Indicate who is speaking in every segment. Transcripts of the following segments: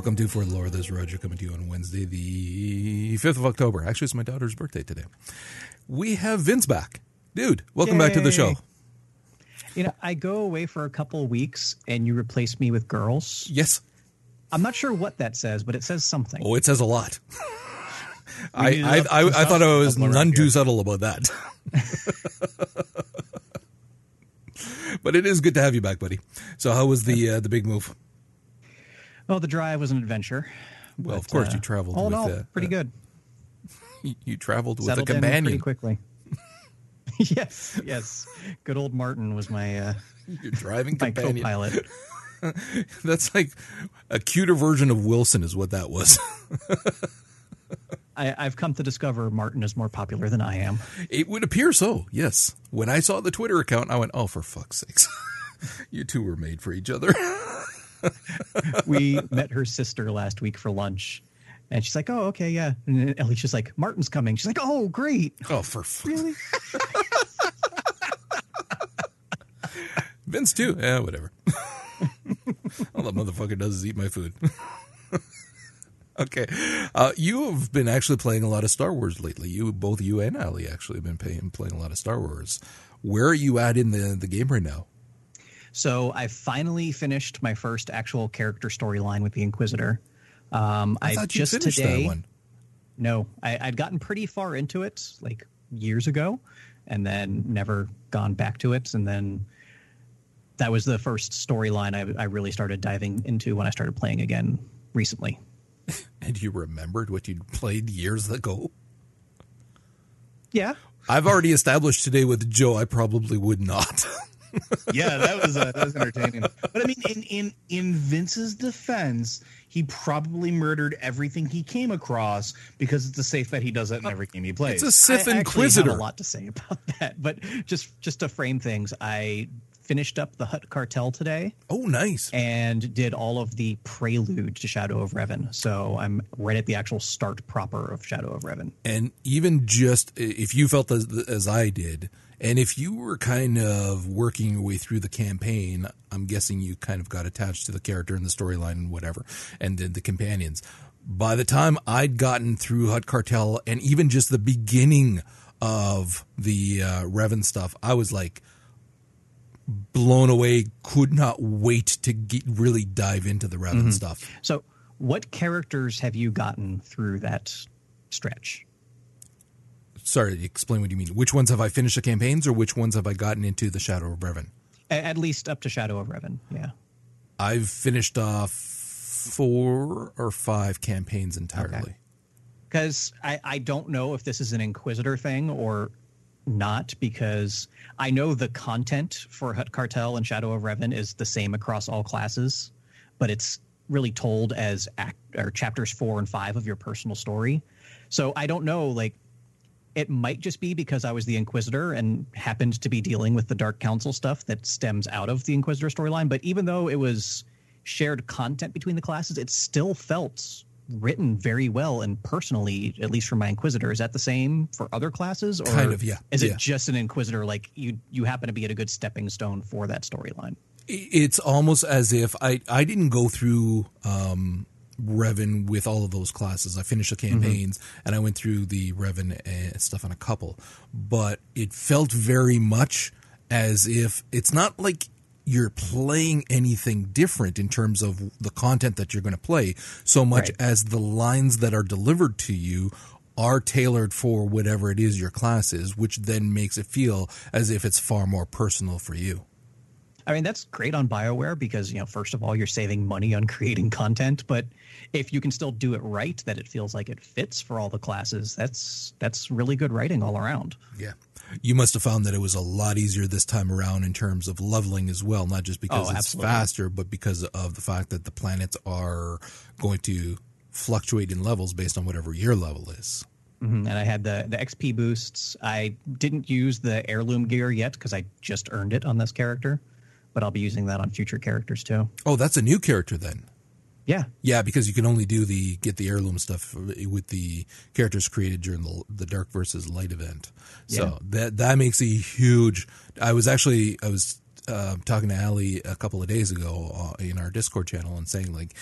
Speaker 1: Welcome to For the Lore. This is Roger coming to you on Wednesday, the 5th of October. Actually, it's my daughter's birthday today. We have Vince back. Dude, welcome back to the show.
Speaker 2: You know, I go away for a couple weeks and you replace me with girls.
Speaker 1: Yes.
Speaker 2: I'm not sure what that says, but it says something.
Speaker 1: Oh, it says a lot. I, I, I, I thought I was none too subtle about that. but it is good to have you back, buddy. So, how was the uh, the big move?
Speaker 2: Well, the drive was an adventure.
Speaker 1: Well, of course,
Speaker 2: uh,
Speaker 1: you traveled
Speaker 2: all
Speaker 1: with
Speaker 2: all, pretty
Speaker 1: uh,
Speaker 2: good.
Speaker 1: You, traveled with
Speaker 2: Settled
Speaker 1: a
Speaker 2: in pretty
Speaker 1: companion.
Speaker 2: quickly. yes, yes. Good old Martin was my uh,
Speaker 1: Your driving
Speaker 2: my
Speaker 1: companion.
Speaker 2: co-pilot.
Speaker 1: That's like a cuter version of Wilson, is what that was.
Speaker 2: I, I've come to discover Martin is more popular than I am.
Speaker 1: It would appear so, yes. When I saw the Twitter account, I went, oh, for fuck's sakes. you two were made for each other.
Speaker 2: We met her sister last week for lunch. And she's like, "Oh, okay, yeah." And then Alicia's like, "Martin's coming." She's like, "Oh, great."
Speaker 1: oh, for fuck's
Speaker 2: Really?
Speaker 1: Vince, too. Yeah, whatever. All that motherfucker does is eat my food. okay. Uh, you have been actually playing a lot of Star Wars lately. You, Both you and Ali actually have been paying, playing a lot of Star Wars. Where are you at in the, the game right now?
Speaker 2: So I finally finished my first actual character storyline with the Inquisitor. Um,
Speaker 1: I
Speaker 2: I
Speaker 1: thought you
Speaker 2: just
Speaker 1: finished
Speaker 2: today.
Speaker 1: that one.
Speaker 2: No, I, I'd gotten pretty far into it like years ago, and then never gone back to it. And then that was the first storyline I, I really started diving into when I started playing again recently.
Speaker 1: And you remembered what you'd played years ago?
Speaker 2: Yeah,
Speaker 1: I've already established today with Joe I probably would not.
Speaker 3: yeah, that was uh, that was entertaining. But I mean, in in in Vince's defense, he probably murdered everything he came across because it's a safe bet he does that in every game he plays.
Speaker 1: it's a Sith
Speaker 2: I actually
Speaker 1: Inquisitor.
Speaker 2: have a lot to say about that, but just just to frame things, I finished up the Hutt Cartel today.
Speaker 1: Oh, nice.
Speaker 2: and did all of the prelude to Shadow of Revan. So I'm right at the actual start proper of Shadow of Revan.
Speaker 1: And even just if you felt as, as I did, and if you were kind of working your way through the campaign, I'm guessing you kind of got attached to the character and the storyline and whatever, and then the companions. By the time I'd gotten through Hutt Cartel and even just the beginning of the uh, Revan stuff, I was like blown away. Could not wait to get, really dive into the Revan stuff.
Speaker 2: So, what characters have you gotten through that stretch?
Speaker 1: Sorry, explain what you mean. Which ones have I finished the campaigns, or which ones have I gotten into the Shadow of Revan?
Speaker 2: At least up to Shadow of Revan. Yeah.
Speaker 1: I've finished off four or five campaigns entirely.
Speaker 2: Okay. Because I, I don't know if this is an Inquisitor thing or not, because I know the content for Hutt Cartel and Shadow of Revan is the same across all classes, but it's really told as act or chapters four and five of your personal story. So I don't know, like it might just be because I was the Inquisitor and happened to be dealing with the Dark Council stuff that stems out of the Inquisitor storyline. But even though it was shared content between the classes, it still felt written very well and personally, at least for my Inquisitor. Is that the same for other classes? Or
Speaker 1: Kind of, yeah,
Speaker 2: Is
Speaker 1: yeah.
Speaker 2: it just an Inquisitor? Like you, you happen to be at a good stepping stone for that storyline.
Speaker 1: It's almost as if I, I didn't go through um, Revan with all of those classes. I finished the mm-hmm. campaigns and I went through the Revan stuff on a couple, but it felt very much as if it's not like you're playing anything different in terms of the content that you're going to play so much
Speaker 2: Right.
Speaker 1: as the lines that are delivered to you are tailored for whatever it is your class is which then makes it feel as if it's far more personal for you
Speaker 2: I mean, that's great on BioWare because, you know, first of all, you're saving money on creating content, but if you can still do it right, that it feels like it fits for all the classes, that's that's really good writing all around.
Speaker 1: Yeah. You must have found that it was a lot easier this time around in terms of leveling as well, not just because
Speaker 2: Oh,
Speaker 1: it's
Speaker 2: absolutely.
Speaker 1: faster, but because of the fact that the planets are going to fluctuate in levels based on whatever your level is.
Speaker 2: Mhm. And I had the the XP boosts. I didn't use the heirloom gear yet because I just earned it on this character, but I'll be using that on future characters too.
Speaker 1: Oh, that's a new character then.
Speaker 2: Yeah,
Speaker 1: Yeah, because you can only do the get the heirloom stuff with the characters created during the the Dark versus Light event. So
Speaker 2: Yeah.
Speaker 1: that that makes a huge. I was actually I was uh, talking to Ali a couple of days ago uh, in our Discord channel and saying like,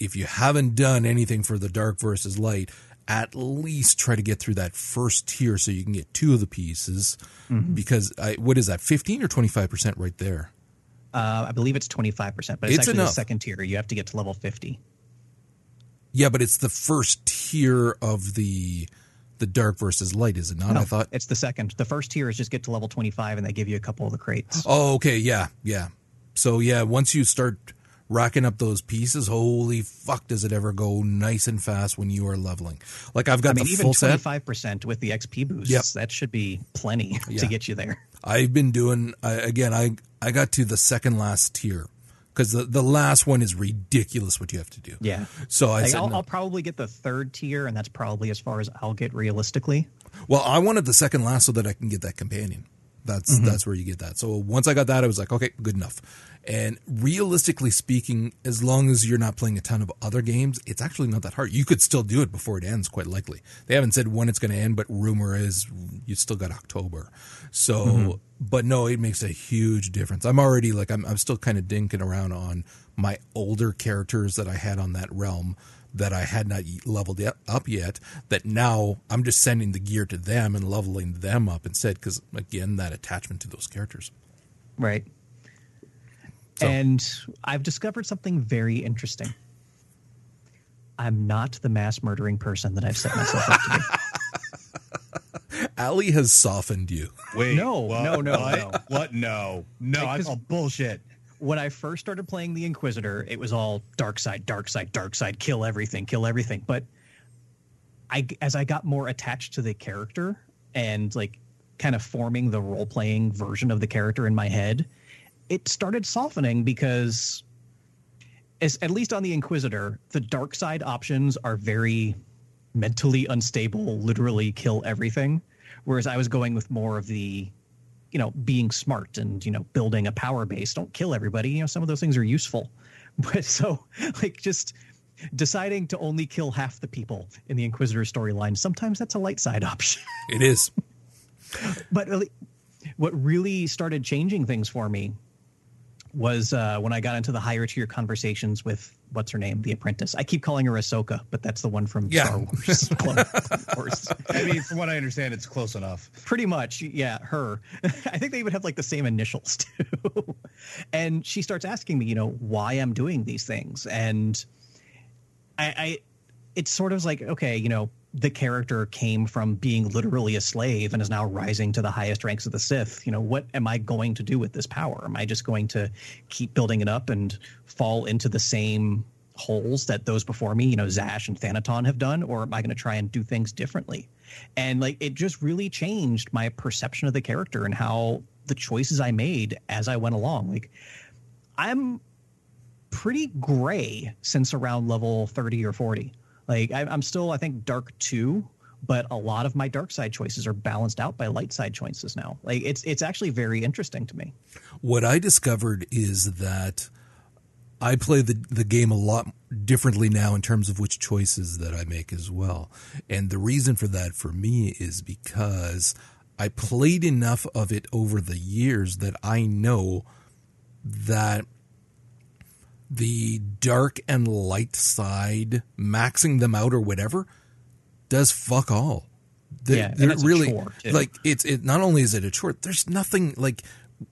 Speaker 1: if you haven't done anything for the Dark versus Light, at least try to get through that first tier so you can get two of the pieces. Because I, what is that, fifteen or twenty five percent right there?
Speaker 2: Uh, I believe it's twenty five percent, but it's,
Speaker 1: It's
Speaker 2: actually
Speaker 1: enough.
Speaker 2: the second tier. You have to get to level fifty.
Speaker 1: Yeah, but it's the first tier of the the dark versus light, is it not? I thought.
Speaker 2: it's the second. The first tier is just get to level twenty five, and they give you a couple of the crates.
Speaker 1: Oh, okay, yeah, yeah. So yeah, once you start racking up those pieces, holy fuck, does it ever go nice and fast when you are leveling? Like I've got
Speaker 2: I mean,
Speaker 1: the
Speaker 2: even twenty five percent with the XP boosts.
Speaker 1: Yep.
Speaker 2: That should be plenty
Speaker 1: Yeah.
Speaker 2: to get you there.
Speaker 1: I've been doing I, again. I I got to the second last tier because the the last one is ridiculous what you have to do.
Speaker 2: Yeah.
Speaker 1: So I
Speaker 2: Like,
Speaker 1: said,
Speaker 2: I'll,
Speaker 1: no.
Speaker 2: I'll probably get the third tier, and that's probably as far as I'll get realistically.
Speaker 1: Well, I wanted the second last so that I can get that companion. That's
Speaker 2: Mm-hmm.
Speaker 1: that's where you get that. So once I got that, I was like, okay, good enough. And realistically speaking, as long as you're not playing a ton of other games, it's actually not that hard. You could still do it before it ends, quite likely. They haven't said when it's going to end, but rumor is you still got October. So,
Speaker 2: Mm-hmm.
Speaker 1: but no, it makes a huge difference. I'm already like I'm I'm still kind of dinking around on my older characters that I had on that realm that I had not leveled up yet. That now I'm just sending the gear to them and leveling them up instead. Because again, that attachment to those characters.
Speaker 2: Right.
Speaker 1: So-
Speaker 2: And I've discovered something very interesting. I'm not the mass murdering person that I've set myself up to be.
Speaker 1: Ali has softened you.
Speaker 3: Wait,
Speaker 2: No,
Speaker 3: what?
Speaker 2: no, no,
Speaker 3: what?
Speaker 2: no.
Speaker 3: What? No, no,
Speaker 2: Like,
Speaker 3: I
Speaker 2: 'cause-
Speaker 3: call bullshit.
Speaker 2: When I first started playing the Inquisitor, it was all dark side, dark side, dark side, kill everything, kill everything. But I, as I got more attached to the character and like kind of forming the role playing version of the character in my head, it started softening because, as, at least on the Inquisitor, the dark side options are very mentally unstable, literally kill everything. Whereas I was going with more of the, you know, being smart and, you know, building a power base. Don't kill everybody. You know, some of those things are useful. But so, like, just deciding to only kill half the people in the Inquisitor storyline, sometimes that's a light side option.
Speaker 1: It is.
Speaker 2: but really, what really started changing things for me was uh, when I got into the higher tier conversations with what's her name, the apprentice. I keep calling her Ahsoka, but that's the one from
Speaker 1: Yeah.
Speaker 2: Star Wars. Clone Wars.
Speaker 3: I mean, from what I understand, it's close enough.
Speaker 2: Pretty much, yeah, her. I think they even have like the same initials too. and she starts asking me, you know, why I'm doing these things, and I, I, it's sort of like, okay, you know, the character came from being literally a slave and is now rising to the highest ranks of the Sith. You know, what am I going to do with this power? Am I just going to keep building it up and fall into the same holes that those before me, you know, Zash and Thanaton have done, or am I going to try and do things differently? And like, it just really changed my perception of the character and how the choices I made as I went along. Like, I'm pretty gray since around level 30 or 40. Like I, I'm still, I think, dark two, but a lot of my dark side choices are balanced out by light side choices now. Like it's it's actually very interesting to me.
Speaker 1: What I discovered is that I play the the game a lot differently now in terms of which choices that I make as well. And the reason for that for me is because I played enough of it over the years that I know that the dark and light side, maxing them out or whatever, does fuck all. They-
Speaker 2: Yeah, and it's a
Speaker 1: really
Speaker 2: chore,
Speaker 1: like it's it. Not only is it a chore, there's nothing like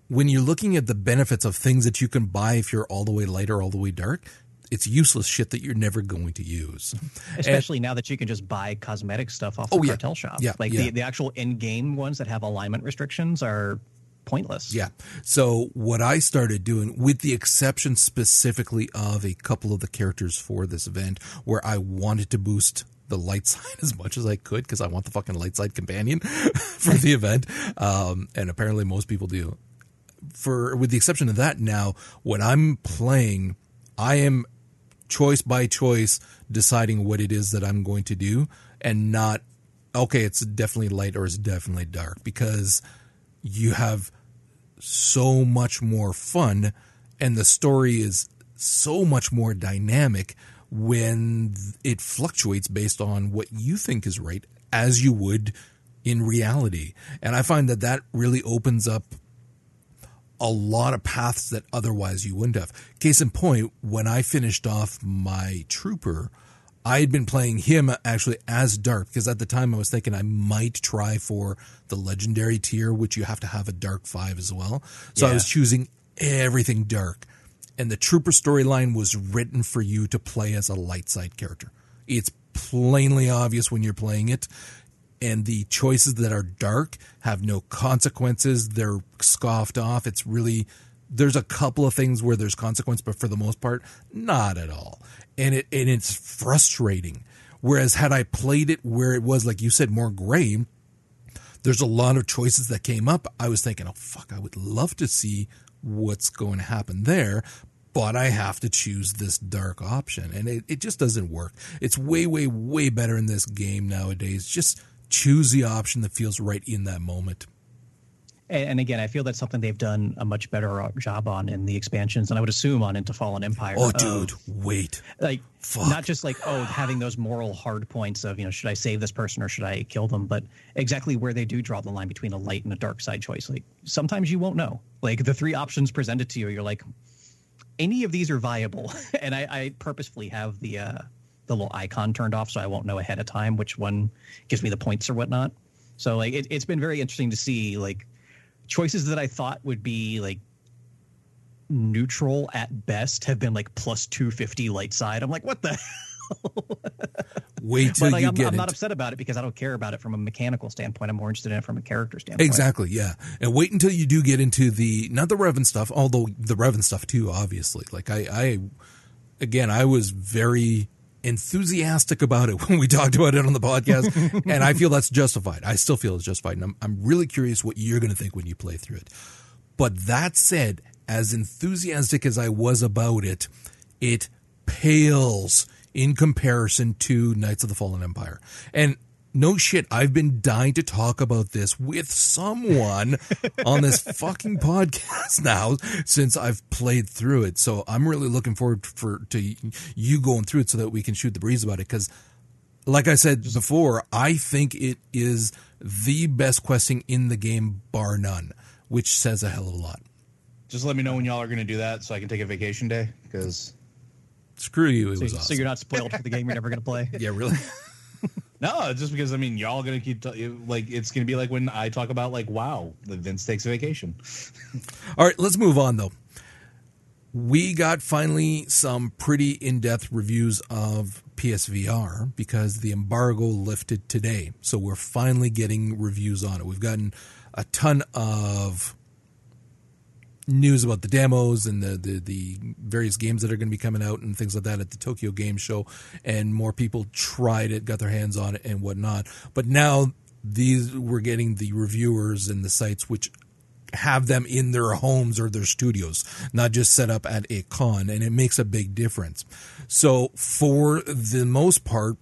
Speaker 1: when you're looking at the benefits of things that you can buy if you're all the way light or all the way dark. It's useless shit that you're never going to use.
Speaker 2: Especially now that you can just buy cosmetic stuff off oh, the
Speaker 1: Oh, yeah.
Speaker 2: cartel shop.
Speaker 1: Yeah,
Speaker 2: Like
Speaker 1: yeah.
Speaker 2: the, the actual in game ones that have alignment restrictions are pointless.
Speaker 1: Yeah. So what I started doing, with the exception specifically of a couple of the characters for this event, where I wanted to boost the light side as much as I could because I want the fucking light side companion for the event, um, and apparently most people do. For with the exception of that, now when I'm playing, I am choice by choice deciding what it is that I'm going to do, and not okay, it's definitely light or it's definitely dark because you have so much more fun and the story is so much more dynamic when it fluctuates based on what you think is right as you would in reality. And I find that that really opens up a lot of paths that otherwise you wouldn't have. Case in point, when I finished off my trooper, I had been playing him uh, actually as dark because at the time I was thinking I might try for the legendary tier, which you have to have a dark five as well. So I was choosing everything dark. And the trooper storyline was written for you to play as a light side character. It's plainly obvious when you're playing it. And the choices that are dark have no consequences. They're scoffed off. It's really there's a couple of things where there's consequence, but for the most part, not at all. And it and it's frustrating. Whereas had I played it where it was like you said, more gray, there's a lot of choices that came up. I was thinking, oh fuck, I would love to see what's going to happen there, but I have to choose this dark option. And it, it just doesn't work. It's way, way, way better in this game nowadays. Just choose the option that feels right in that moment.
Speaker 2: And, and again, I feel that's something they've done a much better uh, job on in the expansions, and I would assume on Into Fallen Empire.
Speaker 1: Oh,
Speaker 2: of,
Speaker 1: dude, wait.
Speaker 2: like
Speaker 1: Fuck.
Speaker 2: not just like oh having those moral hard points of you know should I save this person or should I kill them, but exactly where they do draw the line between a light and a dark side choice. Like sometimes you won't know. Like the three options presented to you, you're like, any of these are viable, and I, I purposefully have the uh, the little icon turned off so I won't know ahead of time which one gives me the points or whatnot. So like it, it's been very interesting to see like choices that I thought would be like neutral at best have been like plus 250 light side. I'm like, what the hell?
Speaker 1: Wait till
Speaker 2: but like,
Speaker 1: you
Speaker 2: I'm,
Speaker 1: get
Speaker 2: I'm not upset about it because I don't care about it from a mechanical standpoint. I'm more interested in it from a character standpoint.
Speaker 1: Exactly, yeah. And wait until you do get into the not the Revan stuff, although the Revan stuff too, obviously. Like I, I again, I was very enthusiastic about it when we talked about it on the podcast, and I feel that's justified. I still feel it's justified, and I'm, I'm really curious what you're going to think when you play through it. But that said, as enthusiastic as I was about it, it pales in comparison to Knights of the Fallen Empire. And no shit, I've been dying to talk about this with someone on this fucking podcast now since I've played through it. So I'm really looking forward for to you going through it so that we can shoot the breeze about it because like I said before, I think it is the best questing in the game bar none, which says a hell of a lot.
Speaker 3: Just let me know when y'all are going to do that so I can take a vacation day because
Speaker 1: Screw you, it
Speaker 2: So,
Speaker 1: was
Speaker 2: so you're not spoiled for the game you're never going to play.
Speaker 1: yeah, really.
Speaker 3: no, just because I mean y'all to keep t- like it's to be like when I talk about like wow, Vince takes a vacation.
Speaker 1: All right, let's move on though. We got finally some pretty in depth reviews of PSVR because the embargo lifted today. So we're finally getting reviews on it. We've gotten a ton of news about the demos and the, the, the various games that are going to be coming out and things like that at the Tokyo Game Show. And more people tried it, got their hands on it, and whatnot. But now these we're getting the reviewers and the sites which have them in their homes or their studios, not just set up at a con, and it makes a big difference. So, for the most part,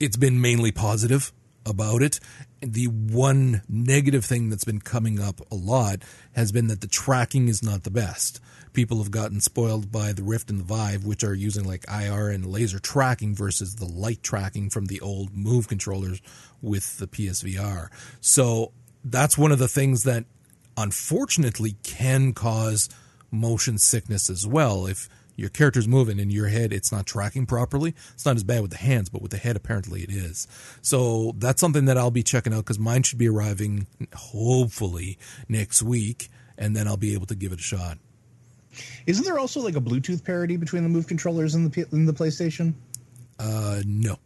Speaker 1: it's been mainly positive about it. The one negative thing that's been coming up a lot has been that the tracking is not the best. People have gotten spoiled by the Rift and the Vive, which are using like IR and laser tracking versus the light tracking from the old Move controllers with the PSVR. So that's one of the things that unfortunately can cause motion sickness as well. If your character's moving in your head, it's not tracking properly. It's not as bad with the hands, but with the head, apparently it is. So that's something that I'll be checking out because mine should be arriving hopefully next week, and then I'll be able to give it a shot.
Speaker 3: Isn't there also like a Bluetooth parity between the Move controllers and the and the PlayStation?
Speaker 1: Uh, no,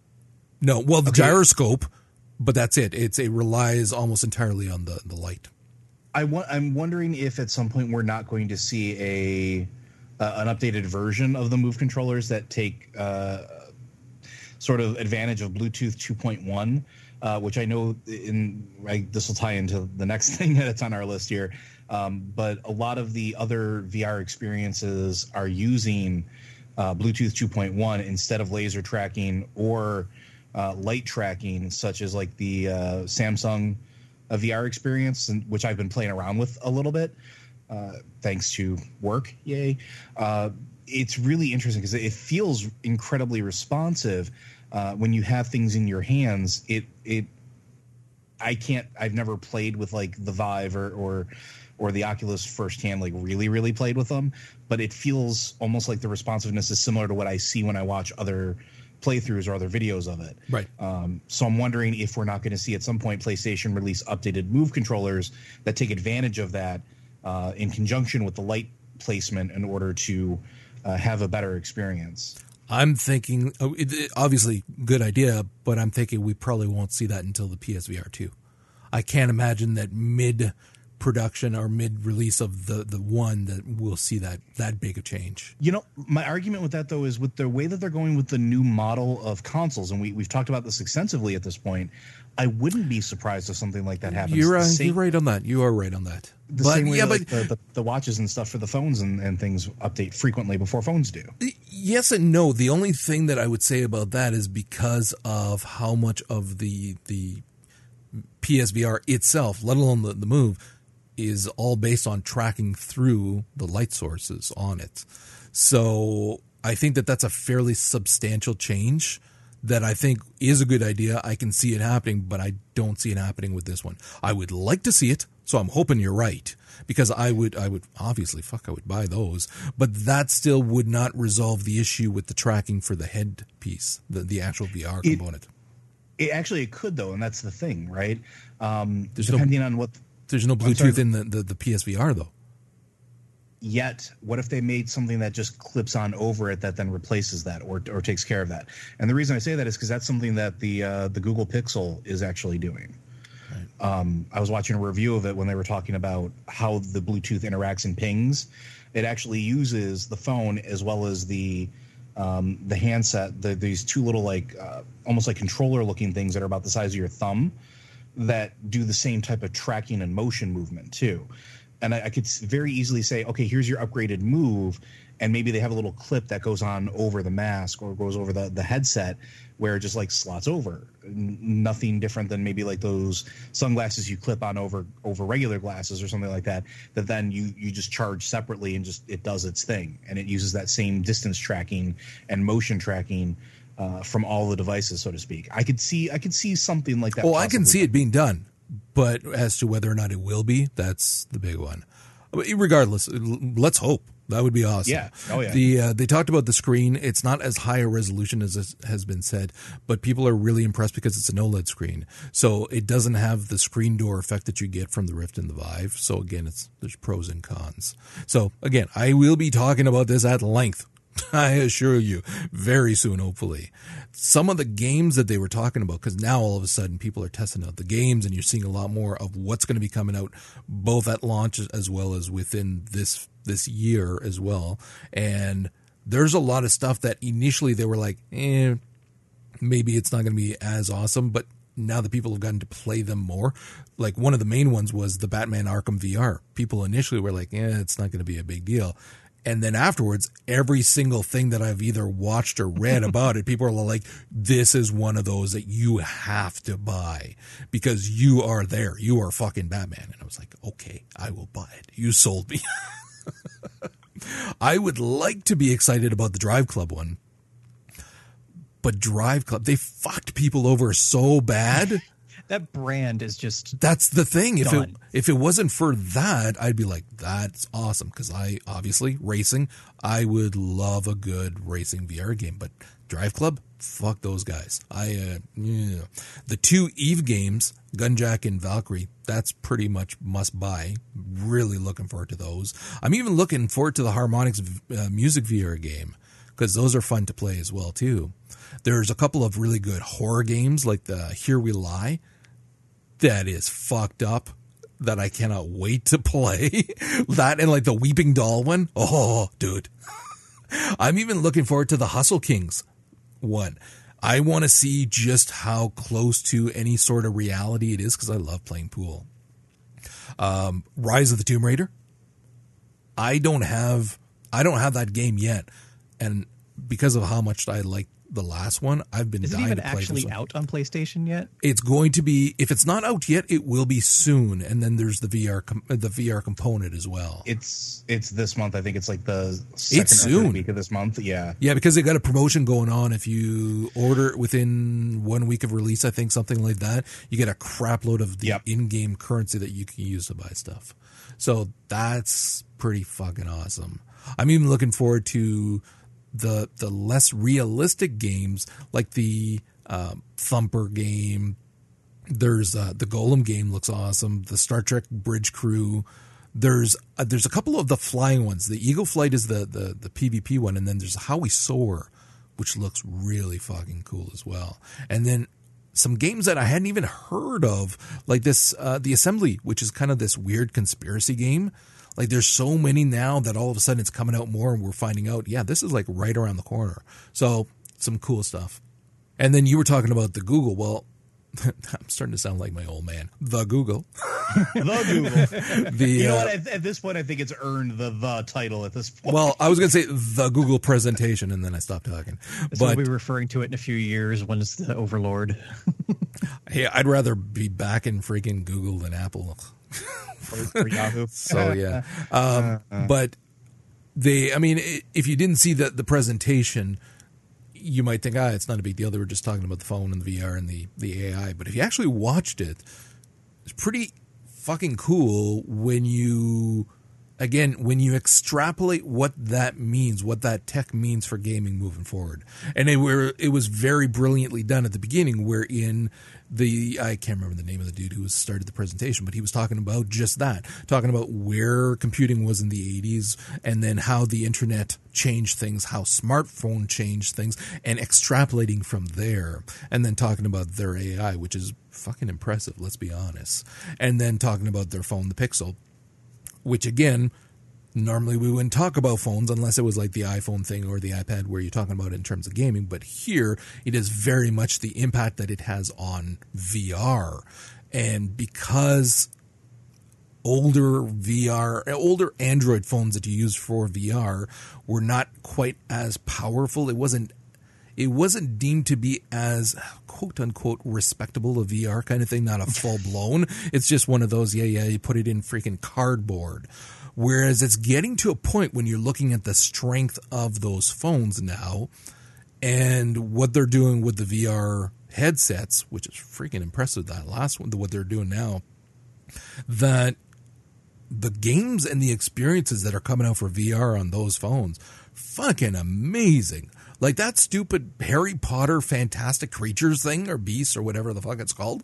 Speaker 1: no. Well, the
Speaker 3: Okay.
Speaker 1: gyroscope, but that's it. It's it relies almost entirely on the the light.
Speaker 3: I want. I'm wondering if at some point we're not going to see a uh, an updated version of the Move controllers that take uh, sort of advantage of Bluetooth 2.1, uh, which I know in I, this will tie into the next thing that's on our list here. Um, but a lot of the other VR experiences are using uh, Bluetooth 2.1 instead of laser tracking or uh, light tracking, such as like the uh, Samsung uh, VR experience, which I've been playing around with a little bit, uh, thanks to work. Yay! Uh, it's really interesting because it feels incredibly responsive when you have things in your hands. It it I can't. I've never played with like the Vive or or or the Oculus firsthand, like really, really played with them. But it feels almost like the responsiveness is similar to what I see when I watch other playthroughs or other videos of it.
Speaker 1: Right.
Speaker 3: Um, so I'm wondering if we're not going to see at some point PlayStation release updated Move controllers that take advantage of that uh, in conjunction with the light placement in order to uh, have a better experience.
Speaker 1: I'm thinking, oh, obviously, good idea, but I'm thinking we probably won't see that until the PSVR 2. I can't imagine that mid production or mid release of the the one that we'll see that that big a change.
Speaker 3: You know, my argument with that though is with the way that they're going with the new model of consoles, and we we've talked about this extensively at this point. I wouldn't be surprised if something like that happens.
Speaker 1: You're, uh, same, you're right on that. You are right on that.
Speaker 3: The but, same way yeah, like but, the, the, the, watches and stuff for the phones and, and things update frequently before phones do.
Speaker 1: Yes and no. The only thing that I would say about that is because of how much of the the PSVR itself, let alone the, the move, is all based on tracking through the light sources on it. So I think that that's a fairly substantial change that I think is a good idea. I can see it happening, but I don't see it happening with this one. I would like to see it, so I'm hoping you're right because I would I would obviously fuck I would buy those, but that still would not resolve the issue with the tracking for the head piece, the the actual VR it, component.
Speaker 3: It actually it could though, and that's the thing, right? Um, depending no, on what
Speaker 1: there's no Bluetooth in the, the, the PSVR though.
Speaker 3: Yet, what if they made something that just clips on over it that then replaces that or, or takes care of that? And the reason I say that is because that's something that the uh, the Google Pixel is actually doing. Right. Um, I was watching a review of it when they were talking about how the Bluetooth interacts and pings. It actually uses the phone as well as the um, the handset. The, these two little like uh, almost like controller looking things that are about the size of your thumb that do the same type of tracking and motion movement too. And I, I, could very easily say, okay, here's your upgraded move, and maybe they have a little clip that goes on over the mask or goes over the, the headset where it just like slots over. N- nothing different than maybe like those sunglasses you clip on over over regular glasses or something like that. That then you you just charge separately and just it does its thing, and it uses that same distance tracking and motion tracking uh, from all the devices, so to speak. I could see I could see something like that.
Speaker 1: Well, I can see it being done, but as to whether or not it will be, that's the big one. Regardless, let's hope. That would be awesome.
Speaker 3: Yeah. Oh yeah.
Speaker 1: The uh, they talked about the screen. It's not as high a resolution as has been said, but people are really impressed because it's an OLED screen. So it doesn't have the screen door effect that you get from the Rift and the Vive. So again, it's there's pros and cons. So again, I will be talking about this at length I assure you, very soon, hopefully. Some of the games that they were talking about, because now all of a sudden people are testing out the games and you're seeing a lot more of what's going to be coming out both at launch as well as within this this year as well. And there's a lot of stuff that initially they were like, eh, maybe it's not going to be as awesome, but now that people have gotten to play them more, like one of the main ones was the Batman Arkham VR. People initially were like, "Yeah, it's not going to be a big deal." And then afterwards, every single thing that I've either watched or read about it, people are like, this is one of those that you have to buy because you are there. You are fucking Batman. And I was like, okay, I will buy it. You sold me. I would like to be excited about the Drive Club one, but Drive Club, they fucked people over so bad
Speaker 2: that brand is just
Speaker 1: that's the thing. If it if it wasn't for that, I'd be like, that's awesome because I obviously racing. I would love a good racing VR game, but Drive Club, fuck those guys. I uh, yeah. the two Eve games, Gunjack and Valkyrie. That's pretty much must buy. Really looking forward to those. I'm even looking forward to the Harmonix uh, music VR game because those are fun to play as well too. There's a couple of really good horror games like the Here We Lie that is fucked up. that I cannot wait to play. that and like the Weeping Doll one. Oh, dude. I'm even looking forward to the Hustle Kings one. I want to see just how close to any sort of reality it is because I love playing pool. Um, Rise of the Tomb Raider. I don't have I don't have that game yet, and because of how much I like the last one, I've been
Speaker 2: Is it
Speaker 1: dying
Speaker 2: even
Speaker 1: to play
Speaker 2: actually
Speaker 1: this one.
Speaker 2: out on PlayStation yet?
Speaker 1: It's going to be if it's not out yet, it will be soon, and then there's the VR com- the VR component as well.
Speaker 3: It's it's this month. I think it's like the second
Speaker 1: It's
Speaker 3: or
Speaker 1: soon.
Speaker 3: week of this month. Yeah.
Speaker 1: Yeah, because they got a promotion going on. If you order it within one week of release, I think something like that, you get a crap load of the
Speaker 3: Yep.
Speaker 1: in-game currency that you can use to buy stuff. So that's pretty fucking awesome. I'm even looking forward to the the less realistic games like the um, Thumper game. There's uh, the Golem game looks awesome. The Star Trek Bridge Crew. There's uh, there's a couple of the flying ones. The Eagle Flight is the the the PvP one, and then there's How We Soar, which looks really fucking cool as well. And then some games that I hadn't even heard of, like this uh, the Assembly, which is kind of this weird conspiracy game. Like there's so many now that all of a sudden it's coming out more, and we're finding out, yeah, this is like right around the corner. So some cool stuff. And then you were talking about the Google. Well, I'm starting to sound like my old man. The Google.
Speaker 3: the Google.
Speaker 1: The
Speaker 3: You know
Speaker 1: uh,
Speaker 3: what? At, at this point, I think it's earned the the title. At this point,
Speaker 1: well, I was going to say the Google presentation, and then I stopped talking.
Speaker 2: So
Speaker 1: But
Speaker 2: we'll be referring to it in a few years when it's the Overlord.
Speaker 1: hey, I'd rather be back in freaking Google than Apple.
Speaker 3: Yahoo.
Speaker 1: So yeah, um, but they. I mean, if you didn't see the the presentation, you might think, ah, it's not a big deal. They were just talking about the phone and the VR and the the AI. But if you actually watched it, it's pretty fucking cool when you again when you extrapolate what that means what that tech means for gaming moving forward and it were it was very brilliantly done at the beginning wherein the I can't remember the name of the dude who started the presentation but he was talking about just that talking about where computing was in the 80s and then how the internet changed things how smartphone changed things and extrapolating from there and then talking about their AI which is fucking impressive let's be honest and then talking about their phone the Pixel which again normally we wouldn't talk about phones unless it was like the iphone thing or the ipad where you're talking about in terms of gaming but here it is very much the impact that it has on vr and because older VR, older Android phones that you use for VR were not quite as powerful. It wasn't, it wasn't deemed to be as quote unquote respectable a VR kind of thing, not a full blown. it's just one of those, yeah, yeah, you put it in freaking cardboard. Whereas it's getting to a point when you're looking at the strength of those phones now and what they're doing with the VR headsets, which is freaking impressive. That last one, what they're doing now, that the games and the experiences that are coming out for VR on those phones, fucking amazing. Like that stupid Harry Potter Fantastic Creatures thing or Beast or whatever the fuck it's called.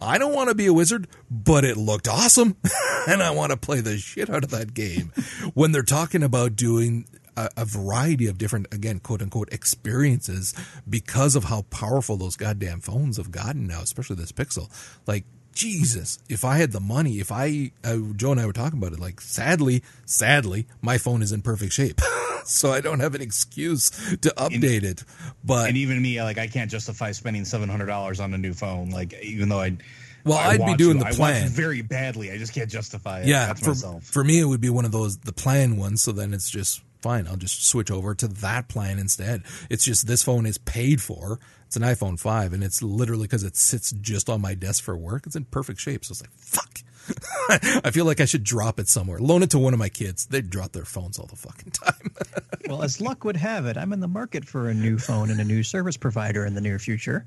Speaker 1: I don't want to be a wizard, but it looked awesome. and I want to play the shit out of that game. when they're talking about doing a, a variety of different, again, quote unquote, experiences because of how powerful those goddamn phones have gotten now, especially this Pixel. Like, Jesus, if I had the money, if I, uh, Joe and I were talking about it, like, sadly, sadly, my phone is in perfect shape. so I don't have an excuse to update it. But
Speaker 3: and even me, like I can't justify spending seven hundred dollars on a new phone. Like even though I,
Speaker 1: Well,
Speaker 3: I
Speaker 1: I'd be doing
Speaker 3: to.
Speaker 1: the plan.
Speaker 3: very badly. I just can't justify it.
Speaker 1: yeah,
Speaker 3: That's
Speaker 1: for,
Speaker 3: myself.
Speaker 1: for me, it would be one of those, the plan ones. So then it's just fine. I'll just switch over to that plan instead. It's just this phone is paid for. It's an iPhone 5, and it's literally because it sits just on my desk for work. It's in perfect shape. So it's like, fuck. I feel like I should drop it somewhere. Loan it to one of my kids. They drop their phones all the fucking time.
Speaker 2: well, as luck would have it, I'm in the market for a new phone and a new service provider in the near future.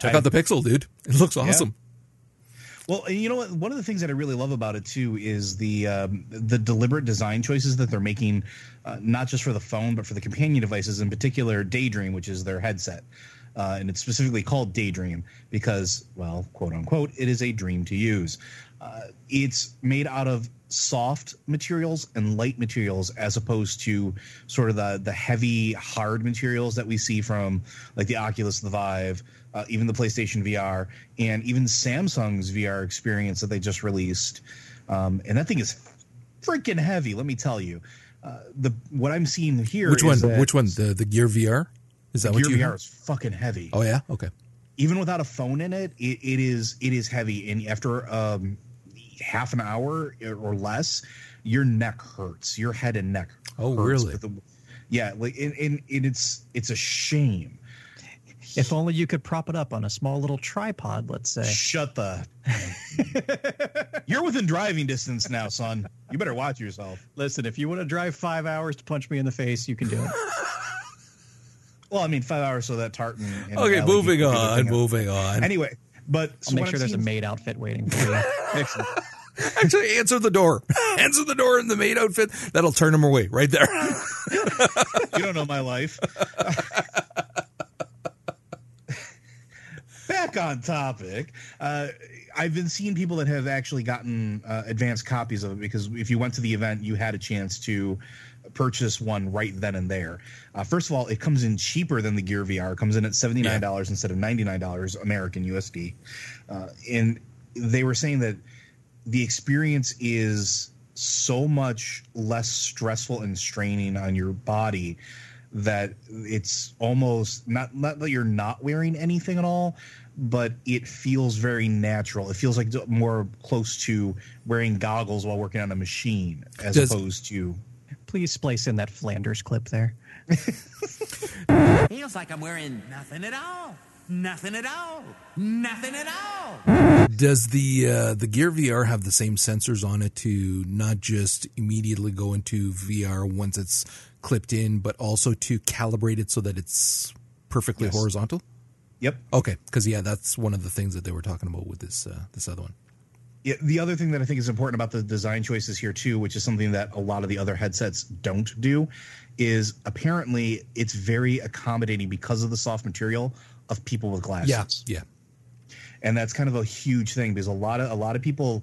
Speaker 1: Check out the Pixel, dude. It looks awesome.
Speaker 3: Well, you know what? One of the things that I really love about it too is the um, the deliberate design choices that they're making, uh, not just for the phone but for the companion devices, in particular Daydream, which is their headset, uh, and it's specifically called Daydream because, well, quote unquote, it is a dream to use. Uh, it's made out of soft materials and light materials as opposed to sort of the the heavy hard materials that we see from like the Oculus the Vive uh, even the PlayStation VR and even Samsung's VR experience that they just released um, and that thing is freaking heavy let me tell you uh, the what I'm seeing here
Speaker 1: Which one?
Speaker 3: that
Speaker 1: Which one? The the Gear VR? Is that what you?
Speaker 3: VR is fucking heavy
Speaker 1: Oh yeah. Okay.
Speaker 3: even without a phone in it, it, it is it is heavy. And after um, half an hour or less, your neck hurts. Your head and neck.
Speaker 1: Oh,
Speaker 3: hurts
Speaker 1: really?
Speaker 3: the- yeah, like and, and, and it's it's a shame.
Speaker 2: If only you could prop it up on a small little tripod, let's say.
Speaker 3: Shut the. You're within driving distance now, son. You better watch yourself.
Speaker 2: Listen, if you want to drive five hours to punch me in the face, you can do it.
Speaker 3: Well, I mean, five hours so that tartan.
Speaker 1: Okay. Moving
Speaker 3: can figure the
Speaker 1: on. Moving on.
Speaker 3: Anyway, but
Speaker 2: I'll
Speaker 3: so
Speaker 2: make sure
Speaker 3: I'm
Speaker 2: there's a maid outfit waiting for you.
Speaker 3: Excellent.
Speaker 1: Actually, answer the door. answer the door in the maid outfit. That'll turn him away right there.
Speaker 3: you don't know my life. Back on topic. Uh, I've been seeing people that have actually gotten uh, advanced copies of it because if you went to the event, you had a chance to purchase one right then and there. Uh, first of all, it comes in cheaper than the Gear VR. It comes in at seventy nine dollars instead of ninety nine dollars American USD. Uh, and they were saying that the experience is so much less stressful and straining on your body that it's almost not not that you're not wearing anything at all but it feels very natural it feels like more close to wearing goggles while working on a machine as
Speaker 1: Does-
Speaker 3: opposed to
Speaker 2: Please splice in that Flanders clip there.
Speaker 4: Feels like I'm wearing nothing at all. Nothing at all. Nothing at all.
Speaker 1: Does the uh, the Gear VR have the same sensors on it to not just immediately go into VR once it's clipped in, but also to calibrate it so that it's perfectly
Speaker 3: Yes.
Speaker 1: horizontal?
Speaker 3: yep
Speaker 1: Okay, because yeah, that's one of the things that they were talking about with this uh, this other one.
Speaker 3: Yeah, the other thing that I think is important about the design choices here too, which is something that a lot of the other headsets don't do, is apparently it's very accommodating because of the soft material of people with glasses.
Speaker 1: Yeah, yeah.
Speaker 3: and that's kind of a huge thing because a lot of a lot of people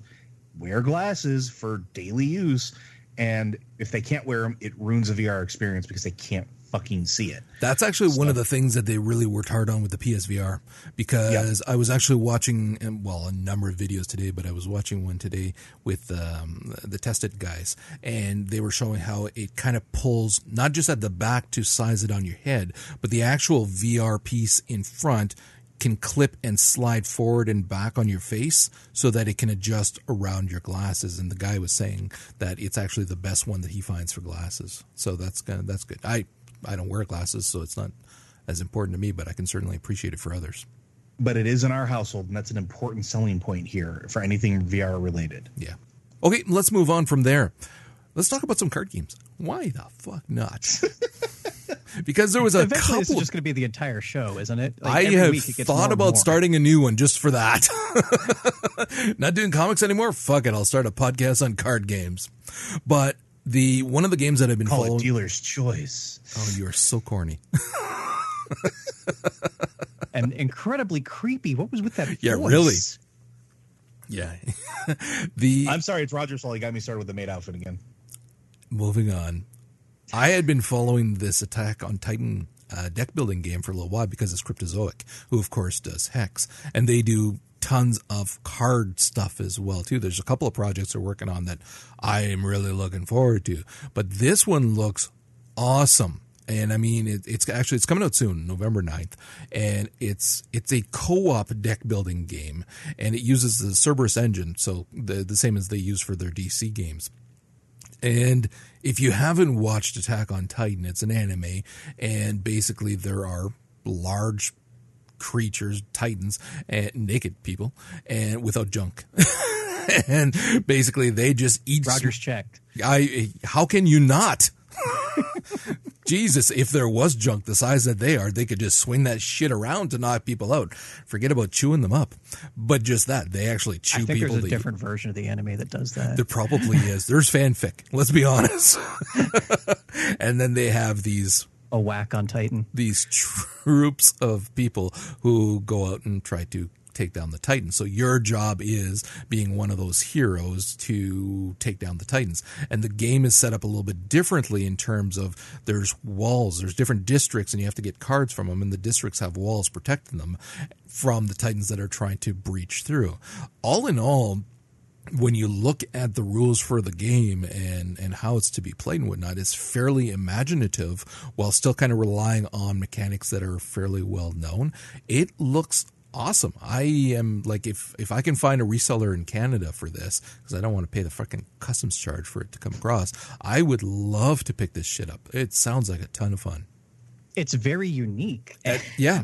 Speaker 3: wear glasses for daily use, and if they can't wear them, it ruins the VR experience because they can't fucking see it.
Speaker 1: That's actually one of the things that they really worked hard on with the PSVR because I was actually watching, well, a number of videos today, but I was watching one today with um, the tested guys, and they were showing how it kind of pulls not just at the back to size it on your head, but the actual VR piece in front can clip and slide forward and back on your face so that it can adjust around your glasses. And the guy was saying that it's actually the best one that he finds for glasses. So that's kind of, that's good. I I don't wear glasses, so it's not as important to me, but I can certainly appreciate it for others.
Speaker 3: But it is in our household, and that's an important selling point here for anything VR related.
Speaker 1: Yeah. Okay, let's move on from there. Let's talk about some card games. Why the fuck not? because there was a
Speaker 2: Eventually, this is just going to be the entire show, isn't it? Like,
Speaker 1: I have
Speaker 2: week it gets
Speaker 1: thought about starting a new one just for that. Not doing comics anymore. Fuck it. I'll start a podcast on card games. But the one of the games that I've been
Speaker 3: Call
Speaker 1: following.
Speaker 3: dealer's choice.
Speaker 1: oh, you are so corny.
Speaker 2: and incredibly creepy. What was with that?
Speaker 1: Yeah,
Speaker 2: voice?
Speaker 1: really. Yeah. the
Speaker 3: I'm sorry, it's Roger Sully got me started with the maid outfit again.
Speaker 1: moving on. I had been following this Attack on Titan uh, deck building game for a little while because it's Cryptozoic, who of course does Hex, and they do tons of card stuff as well too. There's a couple of projects they're working on that I am really looking forward to, but this one looks awesome. And I mean, it, it's actually it's coming out soon, November 9th, and it's it's a co-op deck building game, and it uses the Cerberus engine, so the the same as they use for their DC games. And if you haven't watched Attack on Titan, it's an anime, and basically there are large creatures, titans, and naked people, and without junk. and basically they just eat.
Speaker 2: Rogers checked.
Speaker 1: I. How can you not? Jesus, if there was junk the size that they are, they could just swing that shit around to knock people out. Forget about chewing them up. But just that, they actually chew
Speaker 2: I think
Speaker 1: people.
Speaker 2: there's a different version of the anime that does that.
Speaker 1: there probably is. There's fanfic. Let's be honest. and then they have these
Speaker 2: a whack on Titan.
Speaker 1: these troops of people who go out and try to take down the Titans. So your job is being one of those heroes to take down the Titans. And the game is set up a little bit differently in terms of there's walls, there's different districts, and you have to get cards from them, and the districts have walls protecting them from the Titans that are trying to breach through. All in all, when you look at the rules for the game and and how it's to be played and whatnot, it's fairly imaginative while still kind of relying on mechanics that are fairly well known. It looks awesome. I am like if if I can find a reseller in Canada for this because I don't want to pay the fucking customs charge for it to come across. I would love to pick this shit up. It sounds like a ton of fun.
Speaker 2: It's very unique.
Speaker 1: Yeah.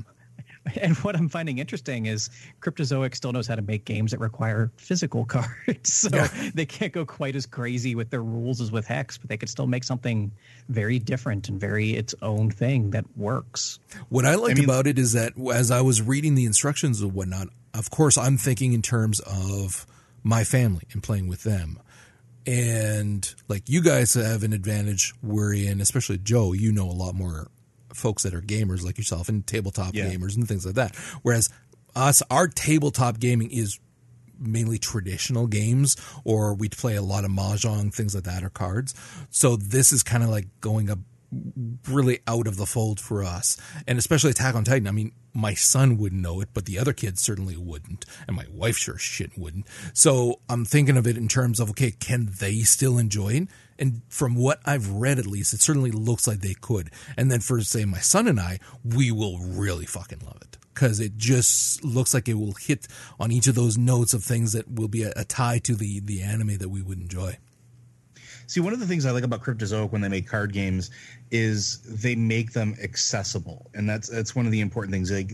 Speaker 2: And what I'm finding interesting is Cryptozoic still knows how to make games that require physical cards. So
Speaker 1: Yeah.
Speaker 2: they can't go quite as crazy with their rules as with Hex, but they could still make something very different and very its own thing that works.
Speaker 1: What I liked
Speaker 3: mean-
Speaker 1: about it is that as I was reading the instructions and whatnot, of course, I'm thinking in terms of my family and playing with them. And like you guys have an advantage wherein, especially Joe, you know a lot more folks that are gamers like yourself and tabletop
Speaker 3: Yeah.
Speaker 1: gamers and things like that. Whereas us, our tabletop gaming is mainly traditional games or we'd play a lot of mahjong things like that or cards so this is kind of like going up really out of the fold for us. And especially attack on titan i mean my son wouldn't know it but the other kids certainly wouldn't. And my wife sure shit wouldn't. So i'm thinking of it in terms of okay can they still enjoy it? And from what i've read at least it certainly looks like they could. And then for say my son and i we will really fucking love it. Because it just looks like it will hit on each of those notes of things that will be a, a tie to the the anime that we would enjoy.
Speaker 3: See, one of the things I like about Cryptozoic when they make card games is they make them accessible, and that's that's one of the important things. Like,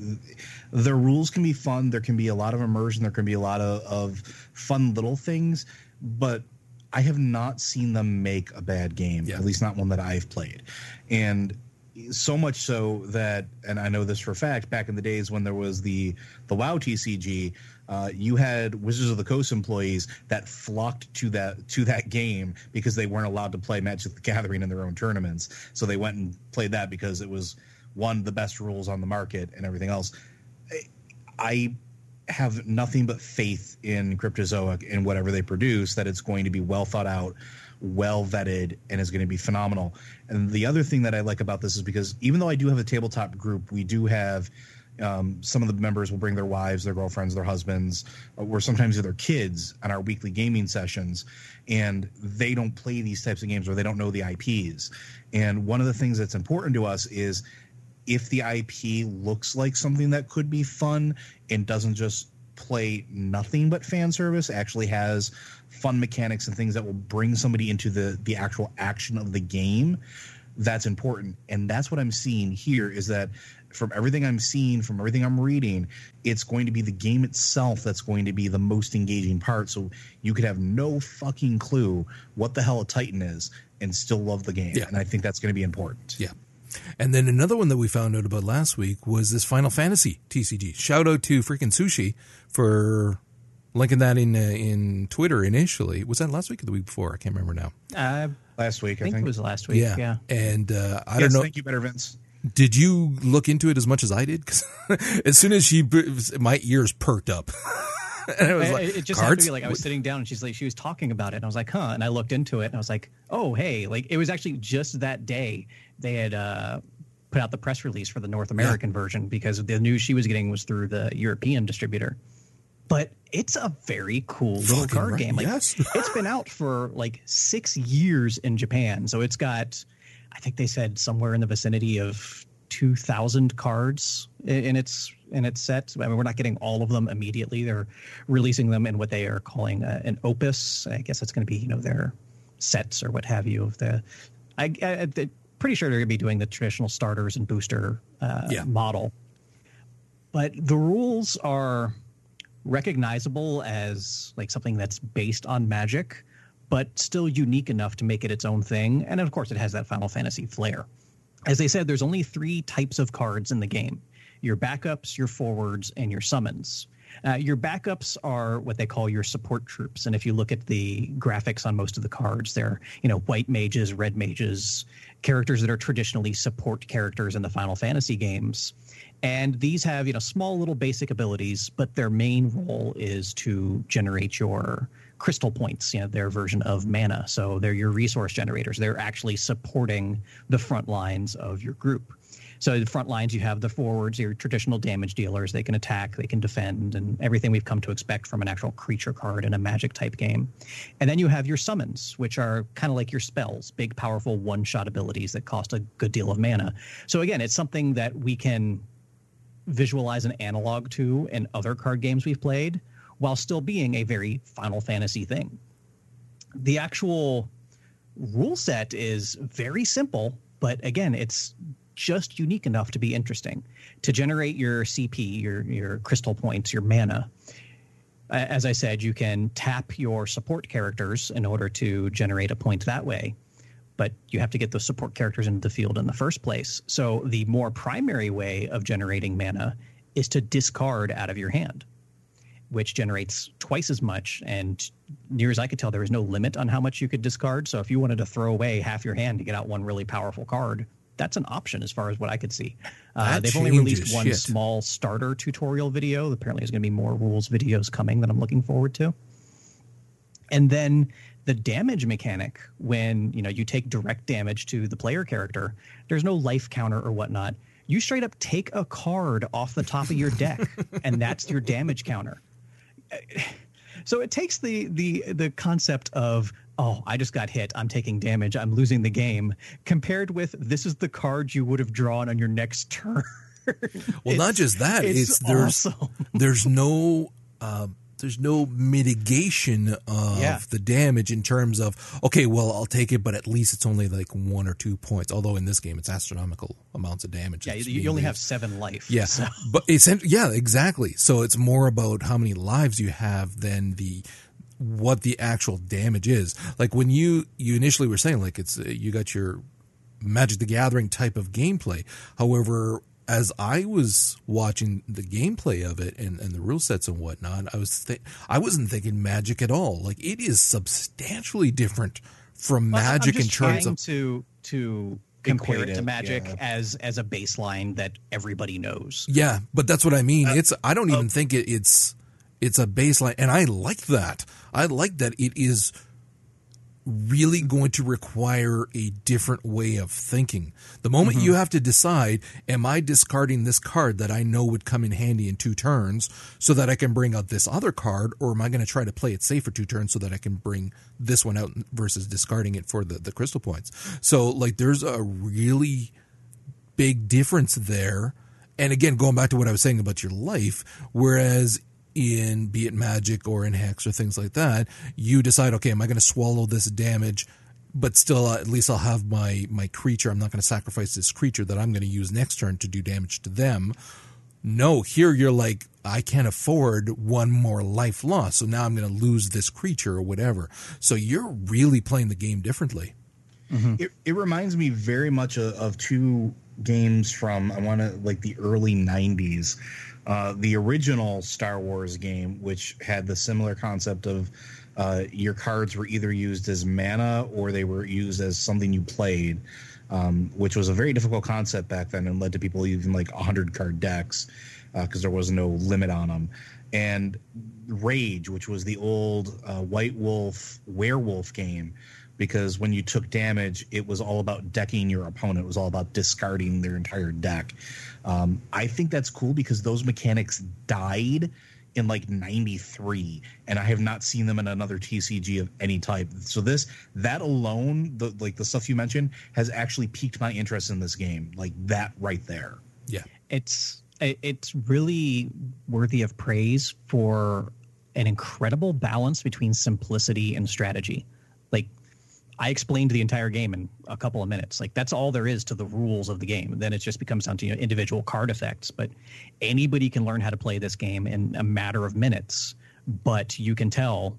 Speaker 3: the rules can be fun. There can be a lot of immersion. There can be a lot of, of fun little things, but I have not seen them make a bad game.
Speaker 1: Yeah.
Speaker 3: At least not one that I've played, and so much so that, and I know this for a fact, back in the days when there was the the WoW TCG, uh, you had Wizards of the Coast employees that flocked to that to that game because they weren't allowed to play Magic the Gathering in their own tournaments. So they went and played that because it was one of the best rules on the market and everything else. I have nothing but faith in Cryptozoic and whatever they produce that it's going to be well thought out, well vetted, and is going to be phenomenal. And the other thing that I like about this is because even though I do have a tabletop group, we do have um, some of the members will bring their wives, their girlfriends, their husbands, or sometimes their kids on our weekly gaming sessions, and they don't play these types of games or they don't know the IPs. And one of the things that's important to us is if the IP looks like something that could be fun and doesn't just play nothing but fan service, actually has fun mechanics and things that will bring somebody into the the actual action of the game, that's important. And that's what I'm seeing here is that from everything I'm seeing, from everything I'm reading, it's going to be the game itself that's going to be the most engaging part. So you could have no fucking clue what the hell a Titan is and still love the game.
Speaker 1: Yeah.
Speaker 3: And I think that's going to be important.
Speaker 1: Yeah. And then another one that we found out about last week was this Final Fantasy TCG. Shout out to freaking Sushi for linking that in uh, in Twitter initially. Was that last week or the week before? I can't remember now.
Speaker 2: I
Speaker 3: Last week, I
Speaker 2: think
Speaker 3: think.
Speaker 2: it was last week.
Speaker 1: Yeah.
Speaker 2: Yeah.
Speaker 1: And uh, I
Speaker 3: yes,
Speaker 1: don't know.
Speaker 3: Thank you, Better Vince.
Speaker 1: Did you look into it as much as I did? 'Cause as soon as she, my ears perked up. and I was like,
Speaker 2: it just happened
Speaker 1: cards?
Speaker 2: to be like I was sitting down and she's like she was talking about it and I was like, huh? And I looked into it and I was like, oh hey, like it was actually just that day they had uh, put out the press release for the North American version because the news she was getting was through the European distributor. But it's a very cool little
Speaker 1: Fucking
Speaker 2: card
Speaker 1: right,
Speaker 2: game. Like
Speaker 1: yes.
Speaker 2: it's been out for like six years in Japan, so it's got I think they said somewhere in the vicinity of two thousand cards in its in its set. I mean, we're not getting all of them immediately. They're releasing them in what they are calling uh an opus. I guess it's going to be you know their sets or what have you of the. I, I, I'm pretty sure they're going to be doing the traditional starters and booster uh,
Speaker 1: Yeah.
Speaker 2: model, but the rules are recognizable as like something that's based on magic but still unique enough to make it its own thing. And of course it has that final fantasy flair. As they said there's only three types of cards in the game your backups your forwards and your summons. Uh, your backups are what they call your support troops. And if you look at the graphics on most of the cards they're you know white mages red mages characters that are traditionally support characters in the final fantasy games. And these have, you know, small little basic abilities, but their main role is to generate your crystal points, you know, their version of mana. So they're your resource generators. They're actually supporting the front lines of your group. So the front lines, you have the forwards, your traditional damage dealers. They can attack, they can defend, and everything we've come to expect from an actual creature card in a magic type game. And then you have your summons, which are kind of like your spells, big, powerful one shot abilities that cost a good deal of mana. So again, it's something that we can visualize an analog to in other card games we've played while still being a very Final Fantasy thing. The actual rule set is very simple, but again, it's just unique enough to be interesting. To generate your CP, your your crystal points, your mana. As I said, you can tap your support characters in order to generate a point that way, but you have to get those support characters into the field in the first place. So the more primary way of generating mana is to discard out of your hand, which generates twice as much. And near as I could tell, there was no limit on how much you could discard. So if you wanted to throw away half your hand to get out one really powerful card, that's an option as far as what I could see. Uh, they've only released one
Speaker 1: shit.
Speaker 2: small starter tutorial video. Apparently, there's going to be more rules videos coming that I'm looking forward to. And then the damage mechanic, when you know you take direct damage to the player character, there's no life counter or whatnot. You straight up take a card off the top of your deck, and that's your damage counter. So it takes the the the concept of oh I just got hit I'm taking damage I'm losing the game compared with this is the card you would have drawn on your next turn.
Speaker 1: Well, not just that.
Speaker 2: it's
Speaker 1: It's, there's
Speaker 2: awesome.
Speaker 1: there's no uh, there's no mitigation of
Speaker 2: Yeah.
Speaker 1: the damage in terms of okay, well I'll take it, but at least it's only like one or two points. Although in this game it's astronomical amounts of damage.
Speaker 2: Yeah, you, you only
Speaker 1: used.
Speaker 2: have seven life.
Speaker 1: Yeah,
Speaker 2: so-
Speaker 1: but it's yeah, exactly. So it's more about how many lives you have than the what the actual damage is. Like when you you initially were saying like it's uh, you got your Magic the Gathering type of gameplay. However, as I was watching the gameplay of it and, and the rule sets and whatnot, I was th- I wasn't thinking Magic at all. Like it is substantially different from
Speaker 2: Well,
Speaker 1: Magic in terms of
Speaker 2: to to compare
Speaker 3: Equate
Speaker 2: it to Magic
Speaker 3: yeah.
Speaker 2: as as a baseline that everybody knows.
Speaker 1: Yeah, but that's what I mean.
Speaker 2: Uh,
Speaker 1: it's I don't even
Speaker 2: oh.
Speaker 1: think it, it's it's a baseline, and I like that. I like that it is really going to require a different way of thinking. The moment
Speaker 2: Mm-hmm.
Speaker 1: you have to decide, am I discarding this card that I know would come in handy in two turns so that I can bring out this other card, or am I going to try to play it safe for two turns so that I can bring this one out versus discarding it for the, the crystal points? So, like, there's a really big difference there. And again, going back to what I was saying about your life, whereas in be it magic or in hex or things like that, you decide, okay, am I going to swallow this damage? But still, uh, at least I'll have my my creature. I'm not going to sacrifice this creature that I'm going to use next turn to do damage to them. No, here you're like, I can't afford one more life loss, so now I'm going to lose this creature or whatever. So you're really playing the game differently.
Speaker 3: It, it reminds me very much of, of two games from I want to like the early '90s. Uh, the original Star Wars game, which had the similar concept of uh, your cards were either used as mana or they were used as something you played, um, which was a very difficult concept back then and led to people even like 100 card decks because there was no limit on them. And Rage, which was the old uh, White Wolf werewolf game, because when you took damage, it was all about decking your opponent. It was all about discarding their entire deck. Um, I think that's cool because those mechanics died in like 93 and i have not seen them in another tcg of any type so this that alone the like the stuff you mentioned has actually piqued my interest in this game like that right there
Speaker 1: Yeah.
Speaker 2: it's it's really worthy of praise for an incredible balance between simplicity and strategy. Like I explained the entire game in a couple of minutes. Like that's all there is to the rules of the game. Then it just becomes down to you know, individual card effects. But anybody can learn how to play this game in a matter of minutes. But you can tell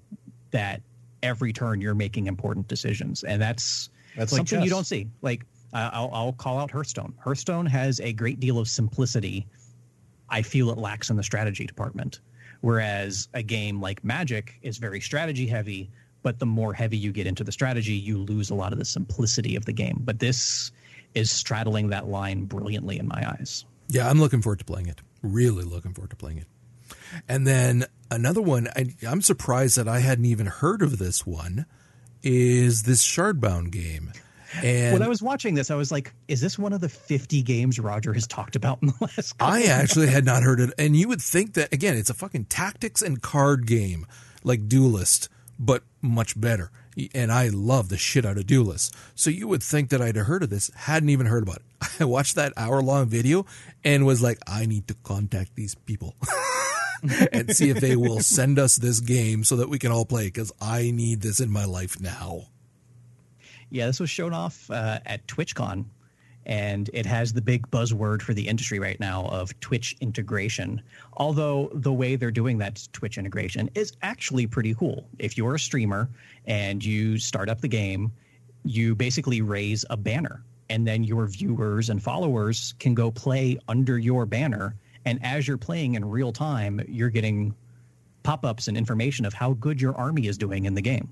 Speaker 2: that every turn you're making important decisions, and that's
Speaker 3: That's like
Speaker 2: something you don't see. Like uh, I'll, I'll call out Hearthstone. Hearthstone has a great deal of simplicity. I feel it lacks in the strategy department. Whereas a game like Magic is very strategy heavy, but the more heavy you get into the strategy, you lose a lot of the simplicity of the game. But this is straddling that line brilliantly in my eyes.
Speaker 1: Yeah, I'm looking forward to playing it. Really looking forward to playing it. And then another one, I, I'm surprised that I hadn't even heard of this one, is this Shardbound game. And
Speaker 2: when I was watching this, I was like, "Is this one of the 50 games Roger has talked about in the last?" couple
Speaker 1: I actually had not heard it. And you would think that, again, it's a fucking tactics and card game like Duelyst, but much better. And I love the shit out of Duelyst. So you would think that I'd have heard of this, hadn't even heard about it. I watched that hour long video and was like, I need to contact these people. and see if they will send us this game so that we can all play because I need this in my life now.
Speaker 2: Yeah, this was shown off uh, at TwitchCon, and it has the big buzzword for the industry right now of Twitch integration. Although the way they're doing that Twitch integration is actually pretty cool. If you're a streamer and you start up the game, you basically raise a banner, and then your viewers and followers can go play under your banner. And as you're playing in real time, you're getting pop ups and information of how good your army is doing in the game.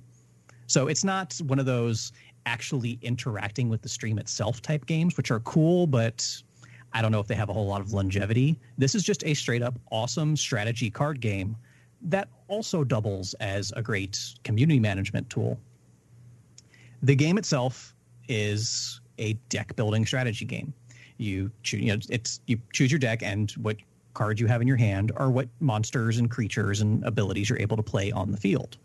Speaker 2: So it's not one of those actually interacting with the stream itself type games, which are cool, but I don't know if they have a whole lot of longevity. This is just a straight up awesome strategy card game that also doubles as a great community management tool. The game itself is a deck building strategy game. You choose, you know, it's you choose your deck and what cards you have in your hand are what monsters and creatures and abilities you're able to play on the field.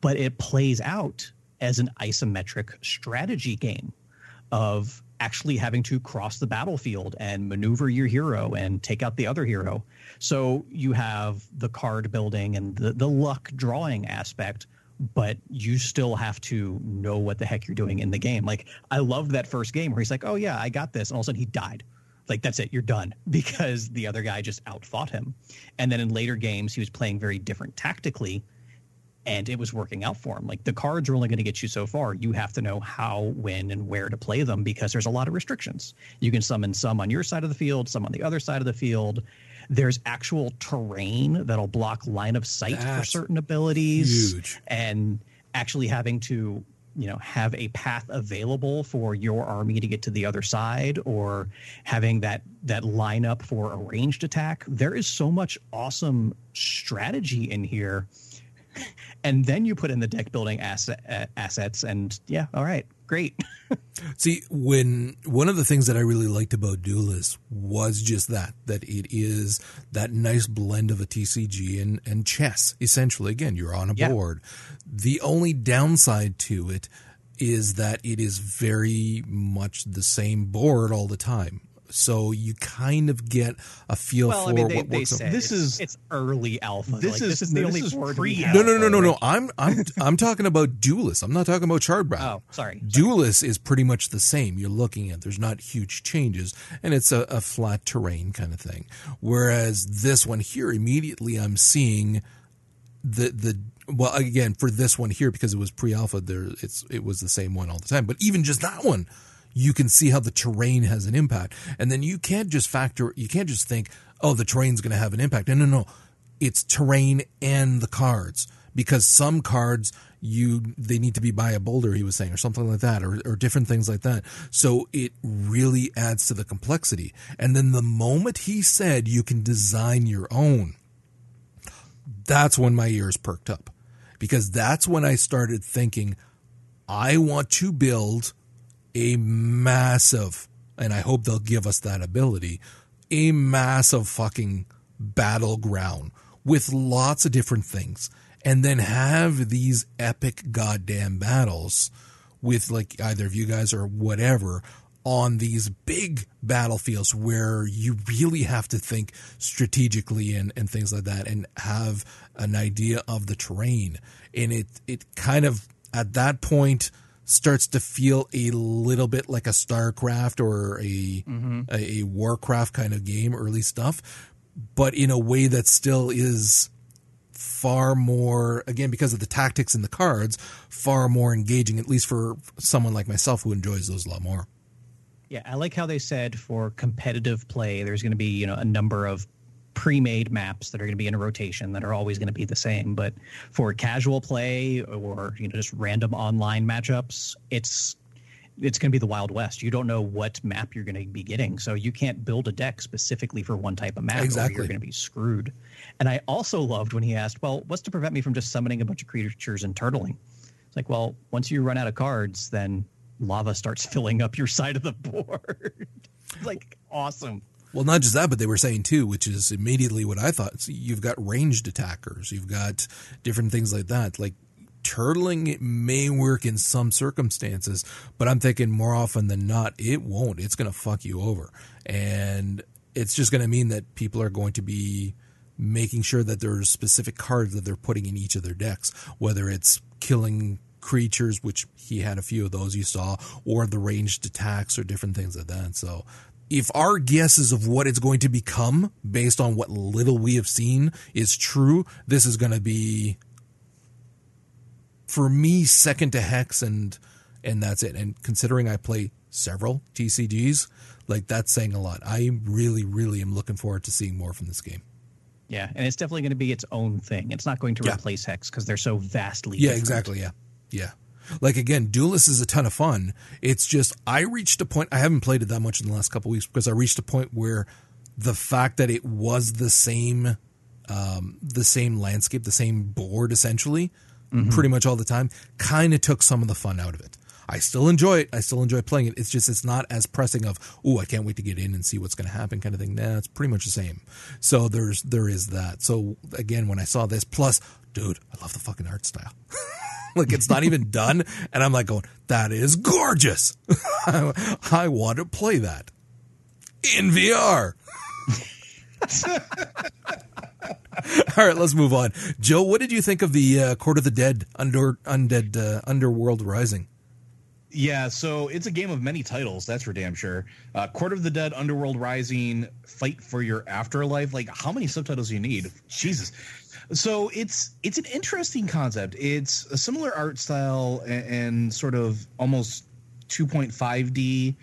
Speaker 2: But it plays out as an isometric strategy game of actually having to cross the battlefield and maneuver your hero and take out the other hero. So you have the card building and the, the luck drawing aspect, but you still have to know what the heck you're doing in the game. Like I loved that first game where he's like, "Oh yeah, I got this," and all of a sudden he died. Like that's it, you're done because the other guy just outfought him. And then in later games, he was playing very different tactically and it was working out for him. Like the cards are only going to get you so far. You have to know how, when, and where to play them because there's a lot of restrictions. You can summon some on your side of the field, some on the other side of the field. There's actual terrain that'll block line of sight for certain abilities,
Speaker 1: huge.
Speaker 2: and actually having to you know have a path available for your army to get to the other side or having that that lineup for a ranged attack there is so much awesome strategy in here and then you put in the deck building asset, uh, assets and yeah all right great
Speaker 1: See, when one of the things that I really liked about Duelyst was just that, that it is that nice blend of a TCG and, and chess, essentially. Again, you're on a
Speaker 2: Yeah.
Speaker 1: board. The only downside to it is that it is very much the same board all the time. So you kind of get a feel
Speaker 2: well
Speaker 1: for
Speaker 2: i mean they,
Speaker 1: what
Speaker 2: they
Speaker 1: works. on-
Speaker 2: said
Speaker 3: This
Speaker 2: it's,
Speaker 3: is-
Speaker 2: it's early alpha
Speaker 3: this
Speaker 2: Like,
Speaker 3: is-
Speaker 2: this is the
Speaker 3: this
Speaker 2: only
Speaker 3: is
Speaker 2: board we
Speaker 3: pre-
Speaker 2: have.
Speaker 1: no, no, no, no, no. I'm I'm I'm talking about Duelyst. I'm not talking about Shardbound.
Speaker 2: oh sorry
Speaker 1: Duelyst is pretty much the same. You're looking at there's not huge changes, and it's a, a flat terrain kind of thing. Whereas this one here, immediately I'm seeing the the well again for this one here because it was pre-alpha. There it's it was the same one all the time. But even just that one, you can see how the terrain has an impact, and then you can't just factor. You can't just think, oh, the terrain's going to have an impact. No, no, no. It's terrain and the cards because some cards you they need to be by a boulder he was saying or something like that or, or different things like that so it really adds to the complexity and then the moment he said you can design your own that's when my ears perked up because that's when I started thinking, I want to build a massive, and I hope they'll give us that ability, a massive fucking battleground with lots of different things, and then have these epic goddamn battles with like either of you guys or whatever on these big battlefields where you really have to think strategically and, and things like that and have an idea of the terrain. And it, it kind of at that point starts to feel a little bit like a StarCraft or a, mm-hmm. a, a Warcraft kind of game, early stuff, but in a way that still is far more again because of the tactics and the cards far more engaging at least for someone like myself who enjoys those a lot more.
Speaker 2: Yeah, I like how they said for competitive play, there's going to be you know a number of pre-made maps that are going to be in a rotation that are always going to be the same. But for casual play or you know just random online matchups, it's it's going to be the Wild West. You don't know what map you're going to be getting, so you can't build a deck specifically for one type of map.
Speaker 1: Exactly.
Speaker 2: Or you're going to be screwed. And I also loved when he asked, "Well, what's to prevent me from just summoning a bunch of creatures and turtling?" It's like, well, once you run out of cards, then lava starts filling up your side of the board. like awesome.
Speaker 1: Well, not just that, but they were saying too, which is immediately what I thought. So you've got ranged attackers, you've got different things like that. Like turtling, it may work in some circumstances, but I'm thinking more often than not, it won't. It's going to fuck you over. And it's just going to mean that people are going to be making sure that there's specific cards that they're putting in each of their decks, whether it's killing creatures, which he had a few of those you saw, or the ranged attacks or different things like that. So if our guesses of what it's going to become based on what little we have seen is true, this is going to be for me second to Hex and and that's it. And considering I play several TCGs, like that's saying a lot. I really really am looking forward to seeing more from this game.
Speaker 2: Yeah, and it's definitely going to be its own thing. It's not going to
Speaker 1: Yeah.
Speaker 2: replace Hex because they're so vastly
Speaker 1: Yeah,
Speaker 2: different.
Speaker 1: exactly. Yeah. Yeah. Like again, Duelyst is a ton of fun. It's just I reached a point I haven't played it that much in the last couple weeks because I reached a point where the fact that it was the same um, the same landscape, the same board essentially, pretty much all the time, kind of took some of the fun out of it. I still enjoy it. I still enjoy playing it. It's just it's not as pressing of oh I can't wait to get in and see what's going to happen kind of thing. Nah, it's pretty much the same. So there's there is that. So again, when I saw this, plus, dude, I love the fucking art style. like it's not even done, and I'm like going, that is gorgeous. I, I want to play that in VR. All right, let's move on. Joe, what did you think of the uh, Court of the Dead under undead uh, Underworld Rising?
Speaker 3: Yeah, so it's a game of many titles, that's for damn sure. Uh, Court of the Dead, Underworld Rising, Fight for Your Afterlife. Like, how many subtitles do you need? Jesus. So it's it's an interesting concept. It's a similar art style and, and sort of almost 2.5D,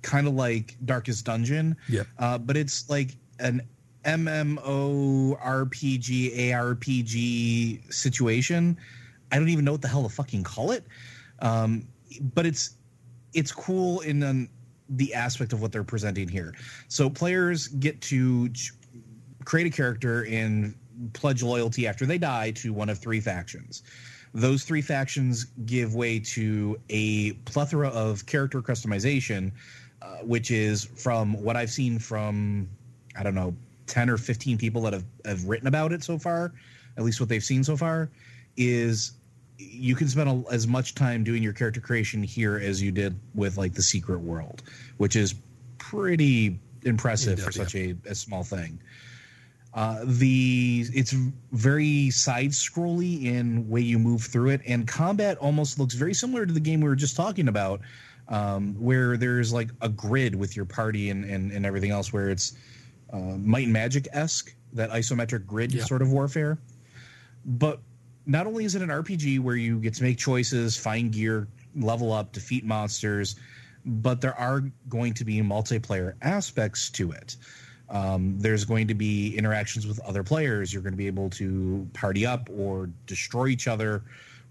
Speaker 3: kind of like Darkest Dungeon.
Speaker 1: Yeah.
Speaker 3: Uh, but it's like an MMO RPG ARPG situation. I don't even know what the hell to fucking call it. Um, but it's it's cool in um, the aspect of what they're presenting here. So players get to ch- create a character and pledge loyalty after they die to one of three factions. Those three factions give way to a plethora of character customization, uh, which is from what I've seen from I don't know ten or fifteen people that have have written about it so far, at least what they've seen so far, is you can spend a, as much time doing your character creation here as you did with like the secret world which is pretty impressive
Speaker 1: It
Speaker 3: for
Speaker 1: does,
Speaker 3: such a, a small thing. Uh, the it's very side scrolly in way you move through it and combat almost looks very similar to the game we were just talking about um, where there's like a grid with your party and, and, and everything else where it's uh, might and magic esque that isometric grid
Speaker 1: Yeah.
Speaker 3: sort of warfare. But not only is it an RPG where you get to make choices, find gear, level up, defeat monsters, but there are going to be multiplayer aspects to it. Um, there's going to be interactions with other players. You're going to be able to party up or destroy each other,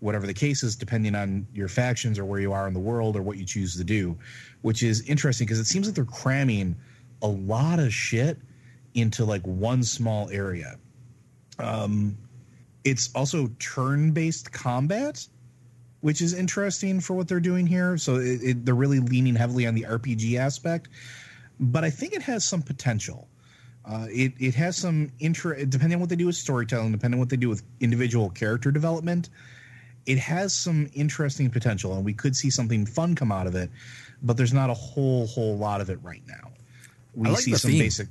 Speaker 3: whatever the case is, depending on your factions or where you are in the world or what you choose to do, which is interesting because it seems like they're cramming a lot of shit into like one small area it's also turn-based combat which is interesting for what they're doing here. So it, it, they're really leaning heavily on the rpg aspect but i think it has some potential. Uh, it, it has some inter depending on what they do with storytelling depending on what they do with individual character development it has some interesting potential and we could see something fun come out of it but there's not a whole whole lot of it right now. We
Speaker 1: I like
Speaker 3: see
Speaker 1: the
Speaker 3: some
Speaker 1: theme.
Speaker 3: basic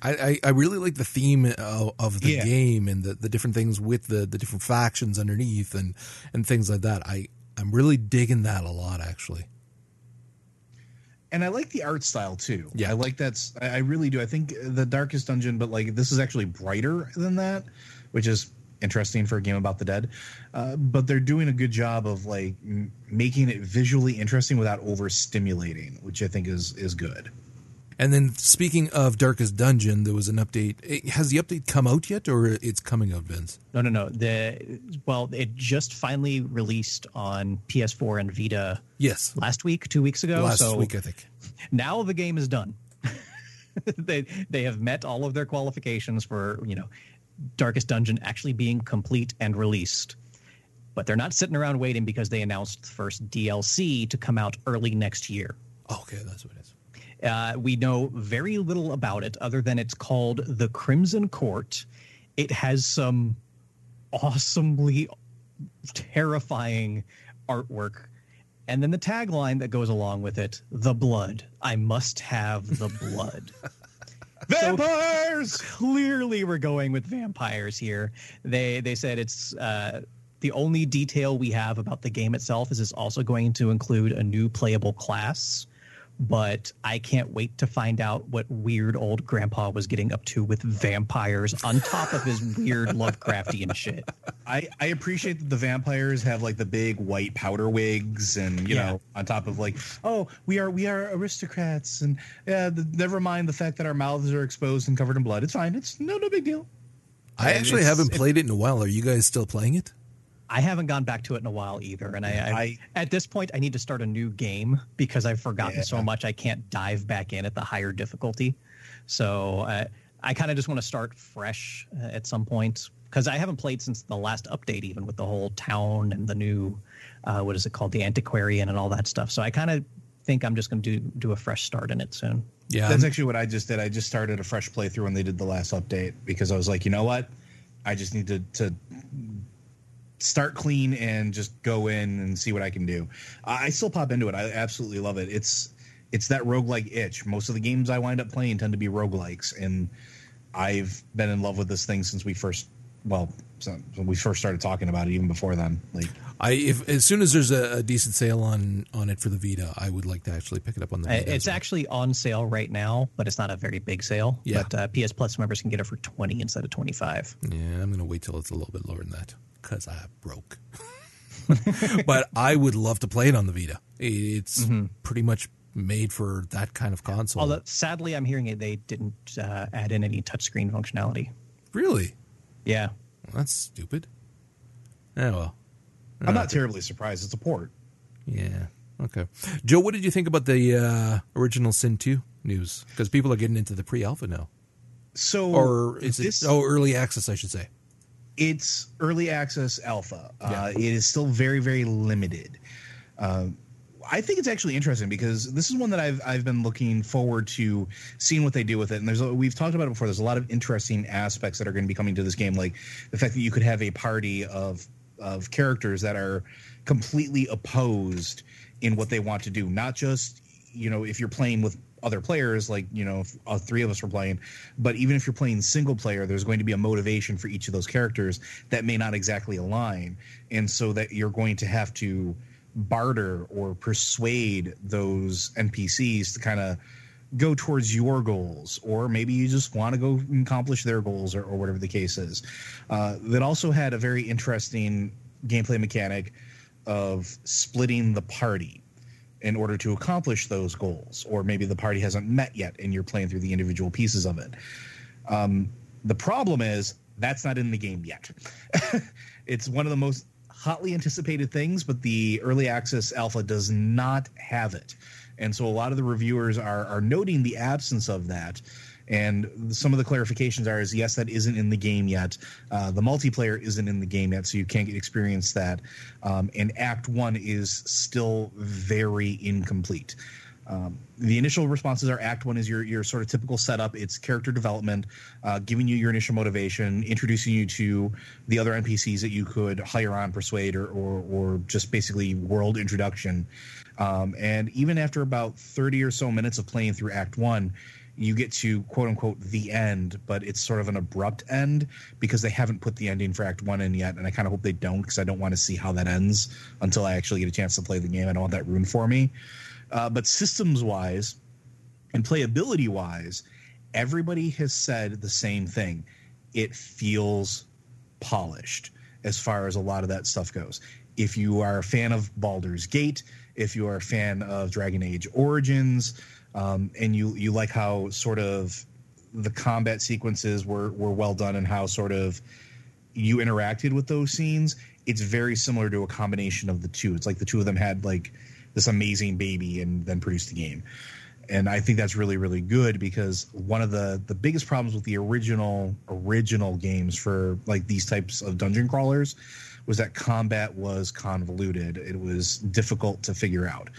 Speaker 1: I, I, I really like the theme of, of the
Speaker 3: Yeah.
Speaker 1: game and the, the different things with the, the different factions underneath and, and things like that. I, I'm really digging that a lot, actually.
Speaker 3: and I like the art style too.
Speaker 1: Yeah.
Speaker 3: I like that's I I really do. I think the Darkest Dungeon, but like this is actually brighter than that, which is interesting for a game about the dead. Uh, but they're doing a good job of like m- making it visually interesting without overstimulating, which I think is is good.
Speaker 1: And then speaking of Darkest Dungeon, there was an update. Eh, Has the update come out yet, or it's coming out, Vince?
Speaker 2: No, no, no. The well, it just finally released on PS4 and Vita
Speaker 1: Yes,
Speaker 2: last week, two weeks ago.
Speaker 1: last
Speaker 2: so
Speaker 1: week I think.
Speaker 2: now the game is done. they they have met all of their qualifications for you know Darkest Dungeon actually being complete and released. But they're not sitting around waiting because they announced the first DLC to come out early next year.
Speaker 1: Okay, that's what it is.
Speaker 2: Uh, we know very little about it other than it's called the Crimson Court. It has some awesomely terrifying artwork. And then the tagline that goes along with it the blood. I must have the blood.
Speaker 3: Vampires.
Speaker 2: Clearly, we're going with vampires here. They they said it's uh, the only detail we have about the game itself is it's also going to include a new playable class. But I can't wait to find out what weird old grandpa was getting up to with vampires on top of his weird Lovecraftian shit.
Speaker 3: I, I appreciate that the vampires have like the big white powder wigs and you
Speaker 2: Yeah.
Speaker 3: know on top of like oh we are we are aristocrats and yeah the, never mind the fact that our mouths are exposed and covered in blood it's fine it's no no big deal
Speaker 1: I
Speaker 3: And
Speaker 1: actually haven't played it in a while. Are you guys still playing it?
Speaker 2: I haven't gone back to it in a while either, and I, I,
Speaker 3: I-
Speaker 2: at this point I need to start a new game because I've forgotten so much I can't dive back in at the higher difficulty. So uh, I kind of just want to start fresh uh, at some point because I haven't played since the last update, even with the whole town and the new uh, what is it called, the antiquarian and all that stuff. So I kind of think I'm just going to do do a fresh start in it soon.
Speaker 1: Yeah,
Speaker 3: that's actually what I just did I just started a fresh playthrough when they did the last update because I was like you know what I just need to to start clean and just go in and see what I can do I I still pop into it I absolutely love it it's it's that roguelike itch most of the games I wind up playing tend to be roguelikes and I've been in love with this thing since we first well so when we first started talking about it even before then like
Speaker 1: I if as soon as there's a, a decent sale on on it for the Vita, I would like to actually pick it up on the
Speaker 2: Uh,
Speaker 1: Vita.
Speaker 2: It's
Speaker 1: well.
Speaker 2: actually on sale right now, but it's not a very big sale.
Speaker 1: Yeah.
Speaker 2: But uh, PS Plus members can get it for twenty instead of twenty five.
Speaker 1: Yeah, I'm gonna wait till it's a little bit lower than that because I broke. but I would love to play it on the Vita. It's pretty much made for that kind of console.
Speaker 2: Although sadly, I'm hearing it they didn't uh, add in any touchscreen functionality.
Speaker 1: really,
Speaker 2: Yeah,
Speaker 1: well, that's stupid. Oh well,
Speaker 3: I'm not terribly surprised it's a port
Speaker 1: yeah, okay. Joe, what did you think about the uh, original Sin Two news? Because people are getting into the pre-alpha now,
Speaker 3: so
Speaker 1: or is
Speaker 3: this-
Speaker 1: it? Oh, early access, I should say.
Speaker 3: It's early access alpha. Uh, It is still very, very limited. Uh, I think it's actually interesting because this is one that I've I've been looking forward to seeing what they do with it. And there's a, we've talked about it before. There's a lot of interesting aspects that are going to be coming to this game, like the fact that you could have a party of of characters that are completely opposed in what they want to do. Not just you know if you're playing with other players like you know if all three of us were playing. But even if you're playing single player there's going to be a motivation for each of those characters that may not exactly align. And so that you're going to have to barter or persuade those npcs to kind of go towards your goals or maybe you just want to go accomplish their goals or, or whatever the case is. Uh, that also had a very interesting gameplay mechanic of splitting the party in order to accomplish those goals or maybe the party hasn't met yet and you're playing through the individual pieces of it. Um, the problem is that's not in the game yet. It's one of the most hotly anticipated things but the early access alpha does not have it. And so a lot of the reviewers are are noting the absence of that and some of the clarifications are is yes that isn't in the game yet uh, the multiplayer isn't in the game yet so you can't get experience that um, and act one is still very incomplete um, the initial responses are Act One is your your sort of typical setup. It's character development, uh, giving you your initial motivation, introducing you to the other NPCs that you could hire on, persuade, or or, or just basically world introduction. Um, and even after about thirty or so minutes of playing through Act One, you get to quote unquote the end, but it's sort of an abrupt end because they haven't put the ending for Act One in yet, and I kind of hope they don't because I don't want to see how that ends until I actually get a chance to play the game. I don't want that ruined for me. Uh, but systems wise and playability wise, everybody has said the same thing. It feels polished as far as a lot of that stuff goes. If you are a fan of Baldur's Gate, if you are a fan of Dragon Age Origins, um, and you you like how sort of the combat sequences were were well done and how sort of you interacted with those scenes, it's very similar to a combination of the two. It's like the two of them had like this amazing baby and then produced the game. And I think that's really, really good because one of the the biggest problems with the original original games for like these types of dungeon crawlers was that combat was convoluted. It was difficult to figure out.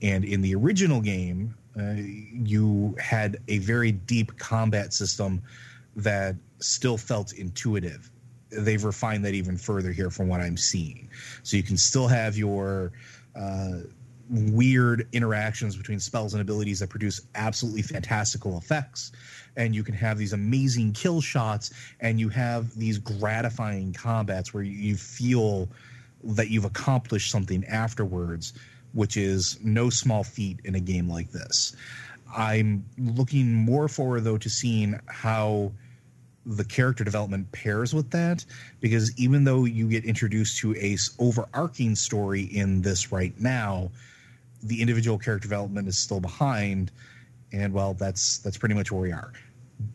Speaker 3: And in the original game, uh, you had a very deep combat system that still felt intuitive. They've refined that even further here from what I'm seeing. So you can still have your uh, weird interactions between spells and abilities that produce absolutely fantastical effects and you can have these amazing kill shots and you have these gratifying combats where you feel that you've accomplished something afterwards which is no small feat in a game like this. I'm looking more forward though to seeing how the character development pairs with that because even though you get introduced to a overarching story in this right now the individual character development is still behind and well that's that's pretty much where we are.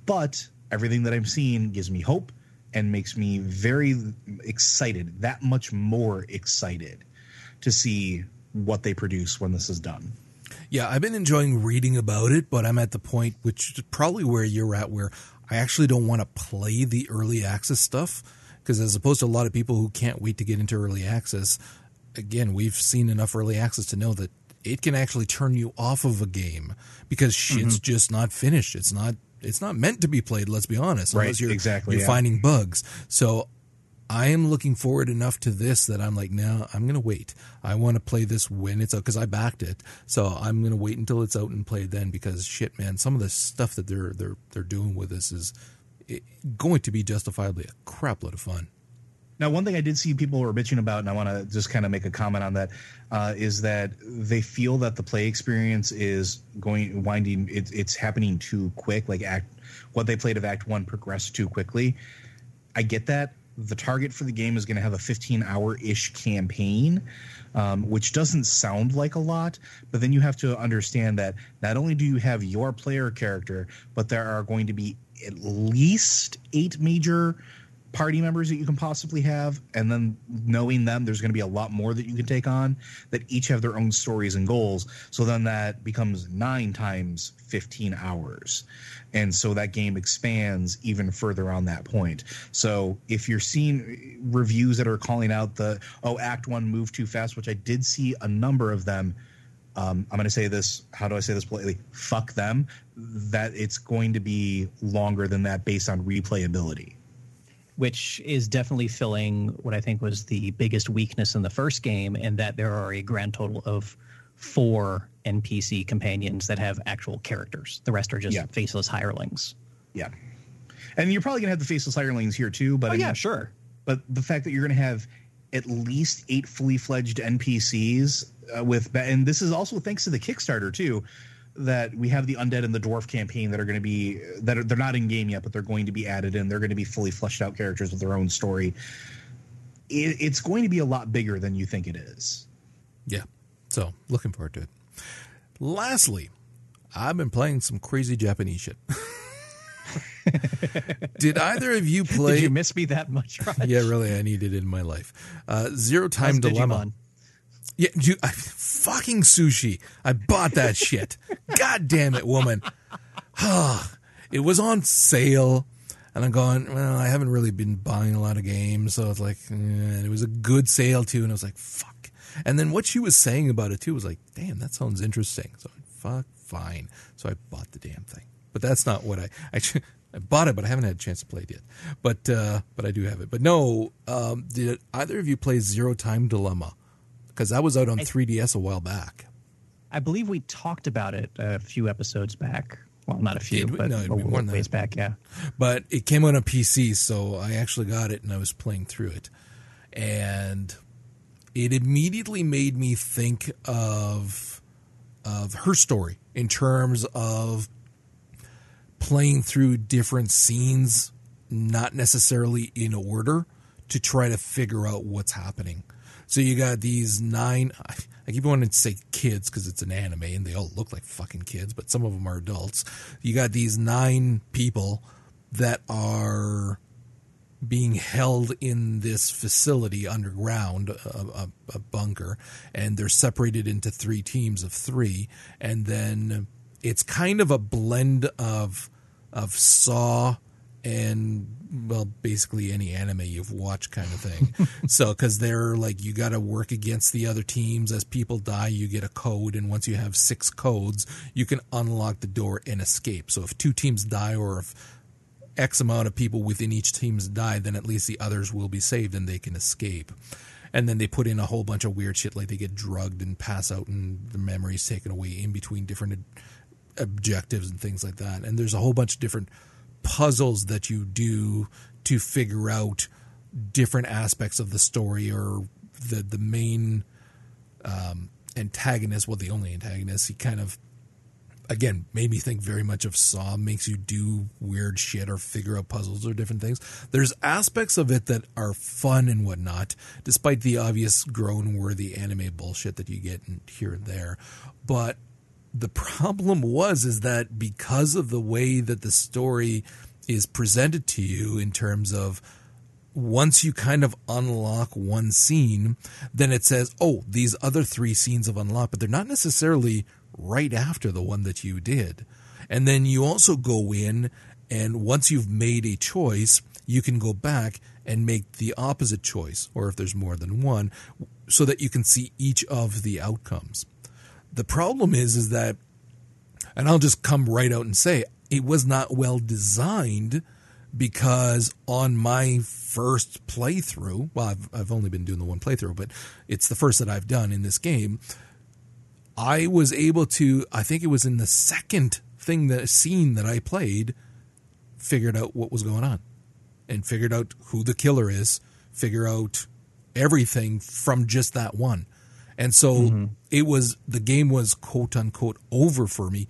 Speaker 3: But everything that i'm seeing gives me hope and makes me very excited that much more excited to see what they produce when this is done
Speaker 1: yeah i've been enjoying reading about it but i'm at the point which is probably where you're at where i actually don't want to play the early access stuff because as opposed to a lot of people who can't wait to get into early access again we've seen enough early access to know that it can actually turn you off of a game because shit's mm-hmm. just not finished. It's not it's not meant to be played. Let's be honest.
Speaker 3: Right. You're, exactly.
Speaker 1: You're yeah. finding bugs. So I am looking forward enough to this that I'm like, no, I'm going to wait. I want to play this when it's out because I backed it. So I'm going to wait until it's out and play then because shit, man, some of the stuff that they're they're they're doing with this is going to be justifiably a crap load of fun.
Speaker 3: Now, one thing I did see people were bitching about, and I want to just kind of make a comment on that, uh, is that they feel that the play experience is going winding. It, it's happening too quick. Like act, what they played of Act One progressed too quickly. I get that. The target for the game is going to have a 15 hour ish campaign, um, which doesn't sound like a lot. But then you have to understand that not only do you have your player character, but there are going to be at least eight major party members that you can possibly have and then knowing them there's going to be a lot more that you can take on that each have their own stories and goals so then that becomes 9 times 15 hours and so that game expands even further on that point so if you're seeing reviews that are calling out the oh act 1 move too fast which I did see a number of them um, I'm going to say this. How do I say this politely? Fuck them. That it's going to be longer than that based on replayability
Speaker 2: which is definitely filling what I think was the biggest weakness in the first game, in that there are a grand total of four NPC companions that have actual characters. The rest are just yeah. faceless hirelings.
Speaker 3: Yeah. And you're probably going to have the faceless hirelings here too, but
Speaker 2: oh, I mean, yeah, sure.
Speaker 3: But the fact that you're going to have at least eight fully fledged NPCs uh, with, and this is also thanks to the Kickstarter too, that we have the undead and the dwarf campaign that are going to be that are, they're not in game yet, but they're going to be added in. They're going to be fully fleshed out characters with their own story. It, it's going to be a lot bigger than you think it is.
Speaker 1: Yeah, so looking forward to it. Lastly, I've been playing some crazy Japanese shit. Did either of you play?
Speaker 2: Did you miss me that much? Raj?
Speaker 1: Yeah, really. I needed it in my life. Uh, Zero Time How's Dilemma. Digimon? Yeah, you, I, fucking sushi. I bought that shit. God damn it, woman. it was on sale. And I'm going, well, I haven't really been buying a lot of games. So it's like, eh, it was a good sale too. And I was like, fuck. And then what she was saying about it too was like, damn, that sounds interesting. So fuck, fine. So I bought the damn thing. But that's not what I, I, I bought it, but I haven't had a chance to play it yet. But, uh, but I do have it. But no, um, did either of you play Zero Time Dilemma? Because that was out on I, 3DS a while back.
Speaker 2: I believe we talked about it a few episodes back. Well, not a few, but no, a ways that. back, yeah.
Speaker 1: But it came out on PC, so I actually got it and I was playing through it, and it immediately made me think of of her story in terms of playing through different scenes, not necessarily in order, to try to figure out what's happening. So you got these nine. I keep wanting to say kids because it's an anime and they all look like fucking kids, but some of them are adults. You got these nine people that are being held in this facility underground, a, a, a, bunker, and they're separated into three teams of three, and then it's kind of a blend of of Saw and well, basically any anime you've watched, kind of thing. so, because they're like you got to work against the other teams as people die, you get a code, and once you have six codes, you can unlock the door and escape. So, if two teams die or if X amount of people within each team's die, then at least the others will be saved and they can escape. And then they put in a whole bunch of weird shit like they get drugged and pass out and the memories taken away in between different uh, objectives and things like that. And there's a whole bunch of different puzzles that you do to figure out different aspects of the story or the the main um, antagonist, well, the only antagonist. He kind of again made me think very much of Saw. Makes you do weird shit or figure out puzzles or different things. There's aspects of it that are fun and whatnot, despite the obvious groan worthy anime bullshit that you get here and there. But the problem was is that because of the way that the story is presented to you in terms of once you kind of unlock one scene, then it says, oh, these other three scenes have unlocked, but they're not necessarily right after the one that you did. And then you also go in, and once you've made a choice, you can go back and make the opposite choice, or if there's more than one, so that you can see each of the outcomes. The problem is, is that, and I'll just come right out and say, it was not well designed because on my first playthrough, well, I've, I've only been doing the one playthrough, but it's the first that I've done in this game. I was able to, I think it was in the second thing that scene that I played, figured out what was going on and figured out who the killer is, figure out everything from just that one. And so mm-hmm. it was, the game was quote unquote over for me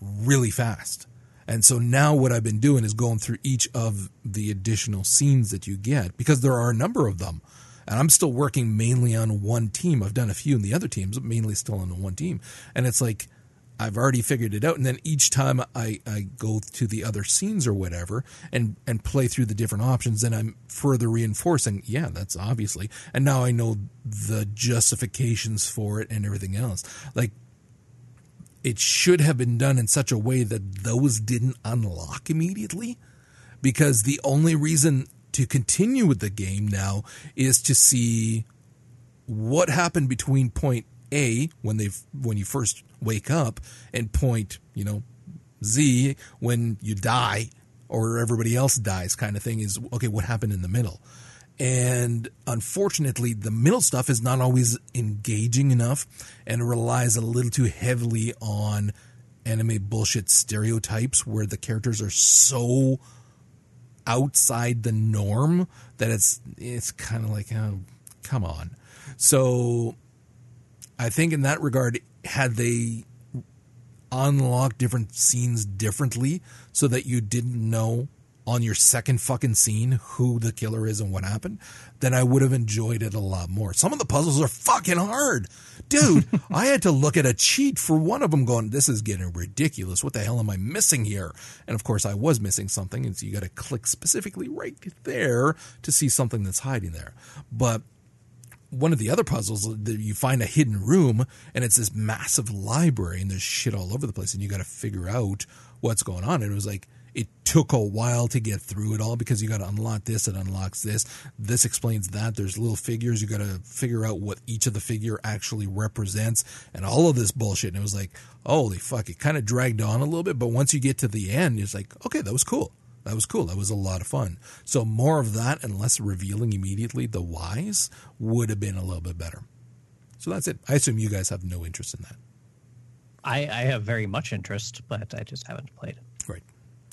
Speaker 1: really fast. And so now what I've been doing is going through each of the additional scenes that you get because there are a number of them. And I'm still working mainly on one team. I've done a few in the other teams, but mainly still on the one team. And it's like I've already figured it out. And then each time I, I go to the other scenes or whatever and, and play through the different options, then I'm further reinforcing, yeah, that's obviously. And now I know the justifications for it and everything else. Like it should have been done in such a way that those didn't unlock immediately because the only reason to continue with the game now is to see what happened between point A when they when you first wake up and point, you know, Z when you die or everybody else dies kind of thing is okay, what happened in the middle? And unfortunately, the middle stuff is not always engaging enough and relies a little too heavily on anime bullshit stereotypes where the characters are so outside the norm that it's it's kind of like oh, come on. So I think in that regard had they unlocked different scenes differently so that you didn't know on your second fucking scene who the killer is and what happened, then I would have enjoyed it a lot more. Some of the puzzles are fucking hard. Dude, I had to look at a cheat for one of them going, this is getting ridiculous. What the hell am I missing here? And of course, I was missing something. And so you got to click specifically right there to see something that's hiding there. But one of the other puzzles that you find a hidden room and it's this massive library and there's shit all over the place and you got to figure out what's going on. And it was like, it took a while to get through it all because you got to unlock this, it unlocks this. This explains that. There's little figures. You got to figure out what each of the figure actually represents and all of this bullshit. And it was like, holy fuck, it kind of dragged on a little bit. But once you get to the end, it's like, okay, that was cool. That was cool. That was a lot of fun. So more of that and less revealing immediately the whys would have been a little bit better. So that's it. I assume you guys have no interest in that.
Speaker 2: I, I have very much interest, but I just haven't played.
Speaker 1: Right.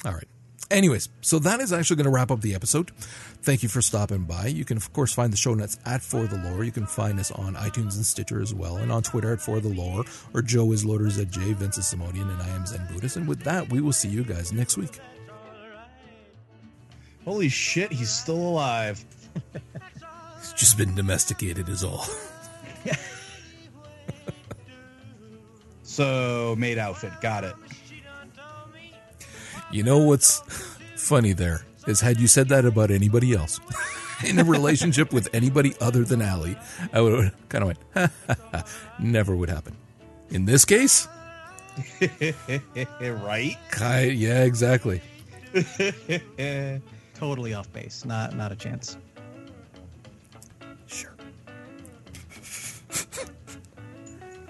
Speaker 1: All right. Anyways, so that is actually going to wrap up the episode. Thank you for stopping by. You can, of course, find the show notes at For the Lore. You can find us on iTunes and Stitcher as well, and on Twitter at For the Lore, or Joe is Loaders at J, Vince is Simonian, and I am Zen Buddhist. And with that, we will see you guys next week.
Speaker 3: Holy shit, he's still alive.
Speaker 1: he's just been domesticated, is all.
Speaker 3: So maid outfit, got it.
Speaker 1: You know what's funny there is had you said that about anybody else in a relationship with anybody other than Allie, I would kind of went, ha, ha, ha. never would happen. In this case,
Speaker 3: right?
Speaker 1: ki- yeah, exactly.
Speaker 2: Totally off base. Not not a chance.
Speaker 1: Sure.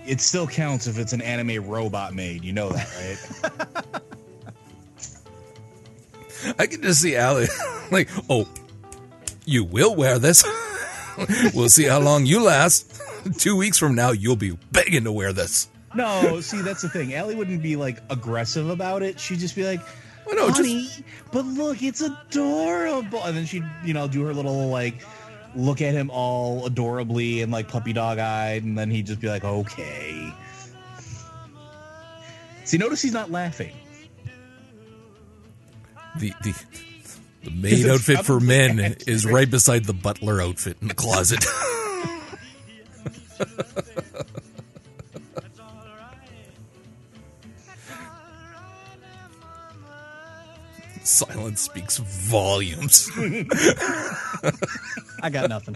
Speaker 3: It still counts if it's an anime robot maid. You know that, right?
Speaker 1: I can just see Allie like, oh, you will wear this. we'll see how long you last. Two weeks from now, you'll be begging to wear this.
Speaker 3: no, see, that's the thing. Allie wouldn't be like aggressive about it. She'd just be like,
Speaker 1: Well, no, just-
Speaker 3: but look, it's adorable. And then she'd, you know, do her little like look at him all adorably and like puppy dog eyed, and then he'd just be like, okay. See, notice he's not laughing.
Speaker 1: The the the maid outfit for men
Speaker 3: accurate.
Speaker 1: is right beside the butler outfit in the closet. Silence speaks volumes.
Speaker 2: I got nothing.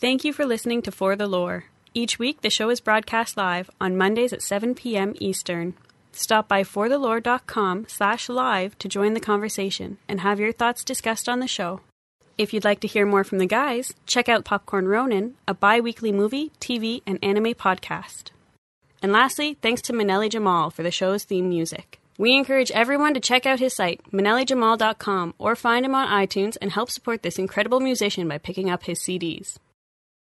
Speaker 5: Thank you for listening to For the Lore. Each week, the show is broadcast live on Mondays at 7 p.m. Eastern. Stop by forthelore.com slash live to join the conversation and have your thoughts discussed on the show. If you'd like to hear more from the guys, check out Popcorn Ronin, a bi-weekly movie, TV, and anime podcast. And lastly, thanks to Manelli Jamal for the show's theme music. We encourage everyone to check out his site, manellijamal.com, or find him on iTunes and help support this incredible musician by picking up his CDs.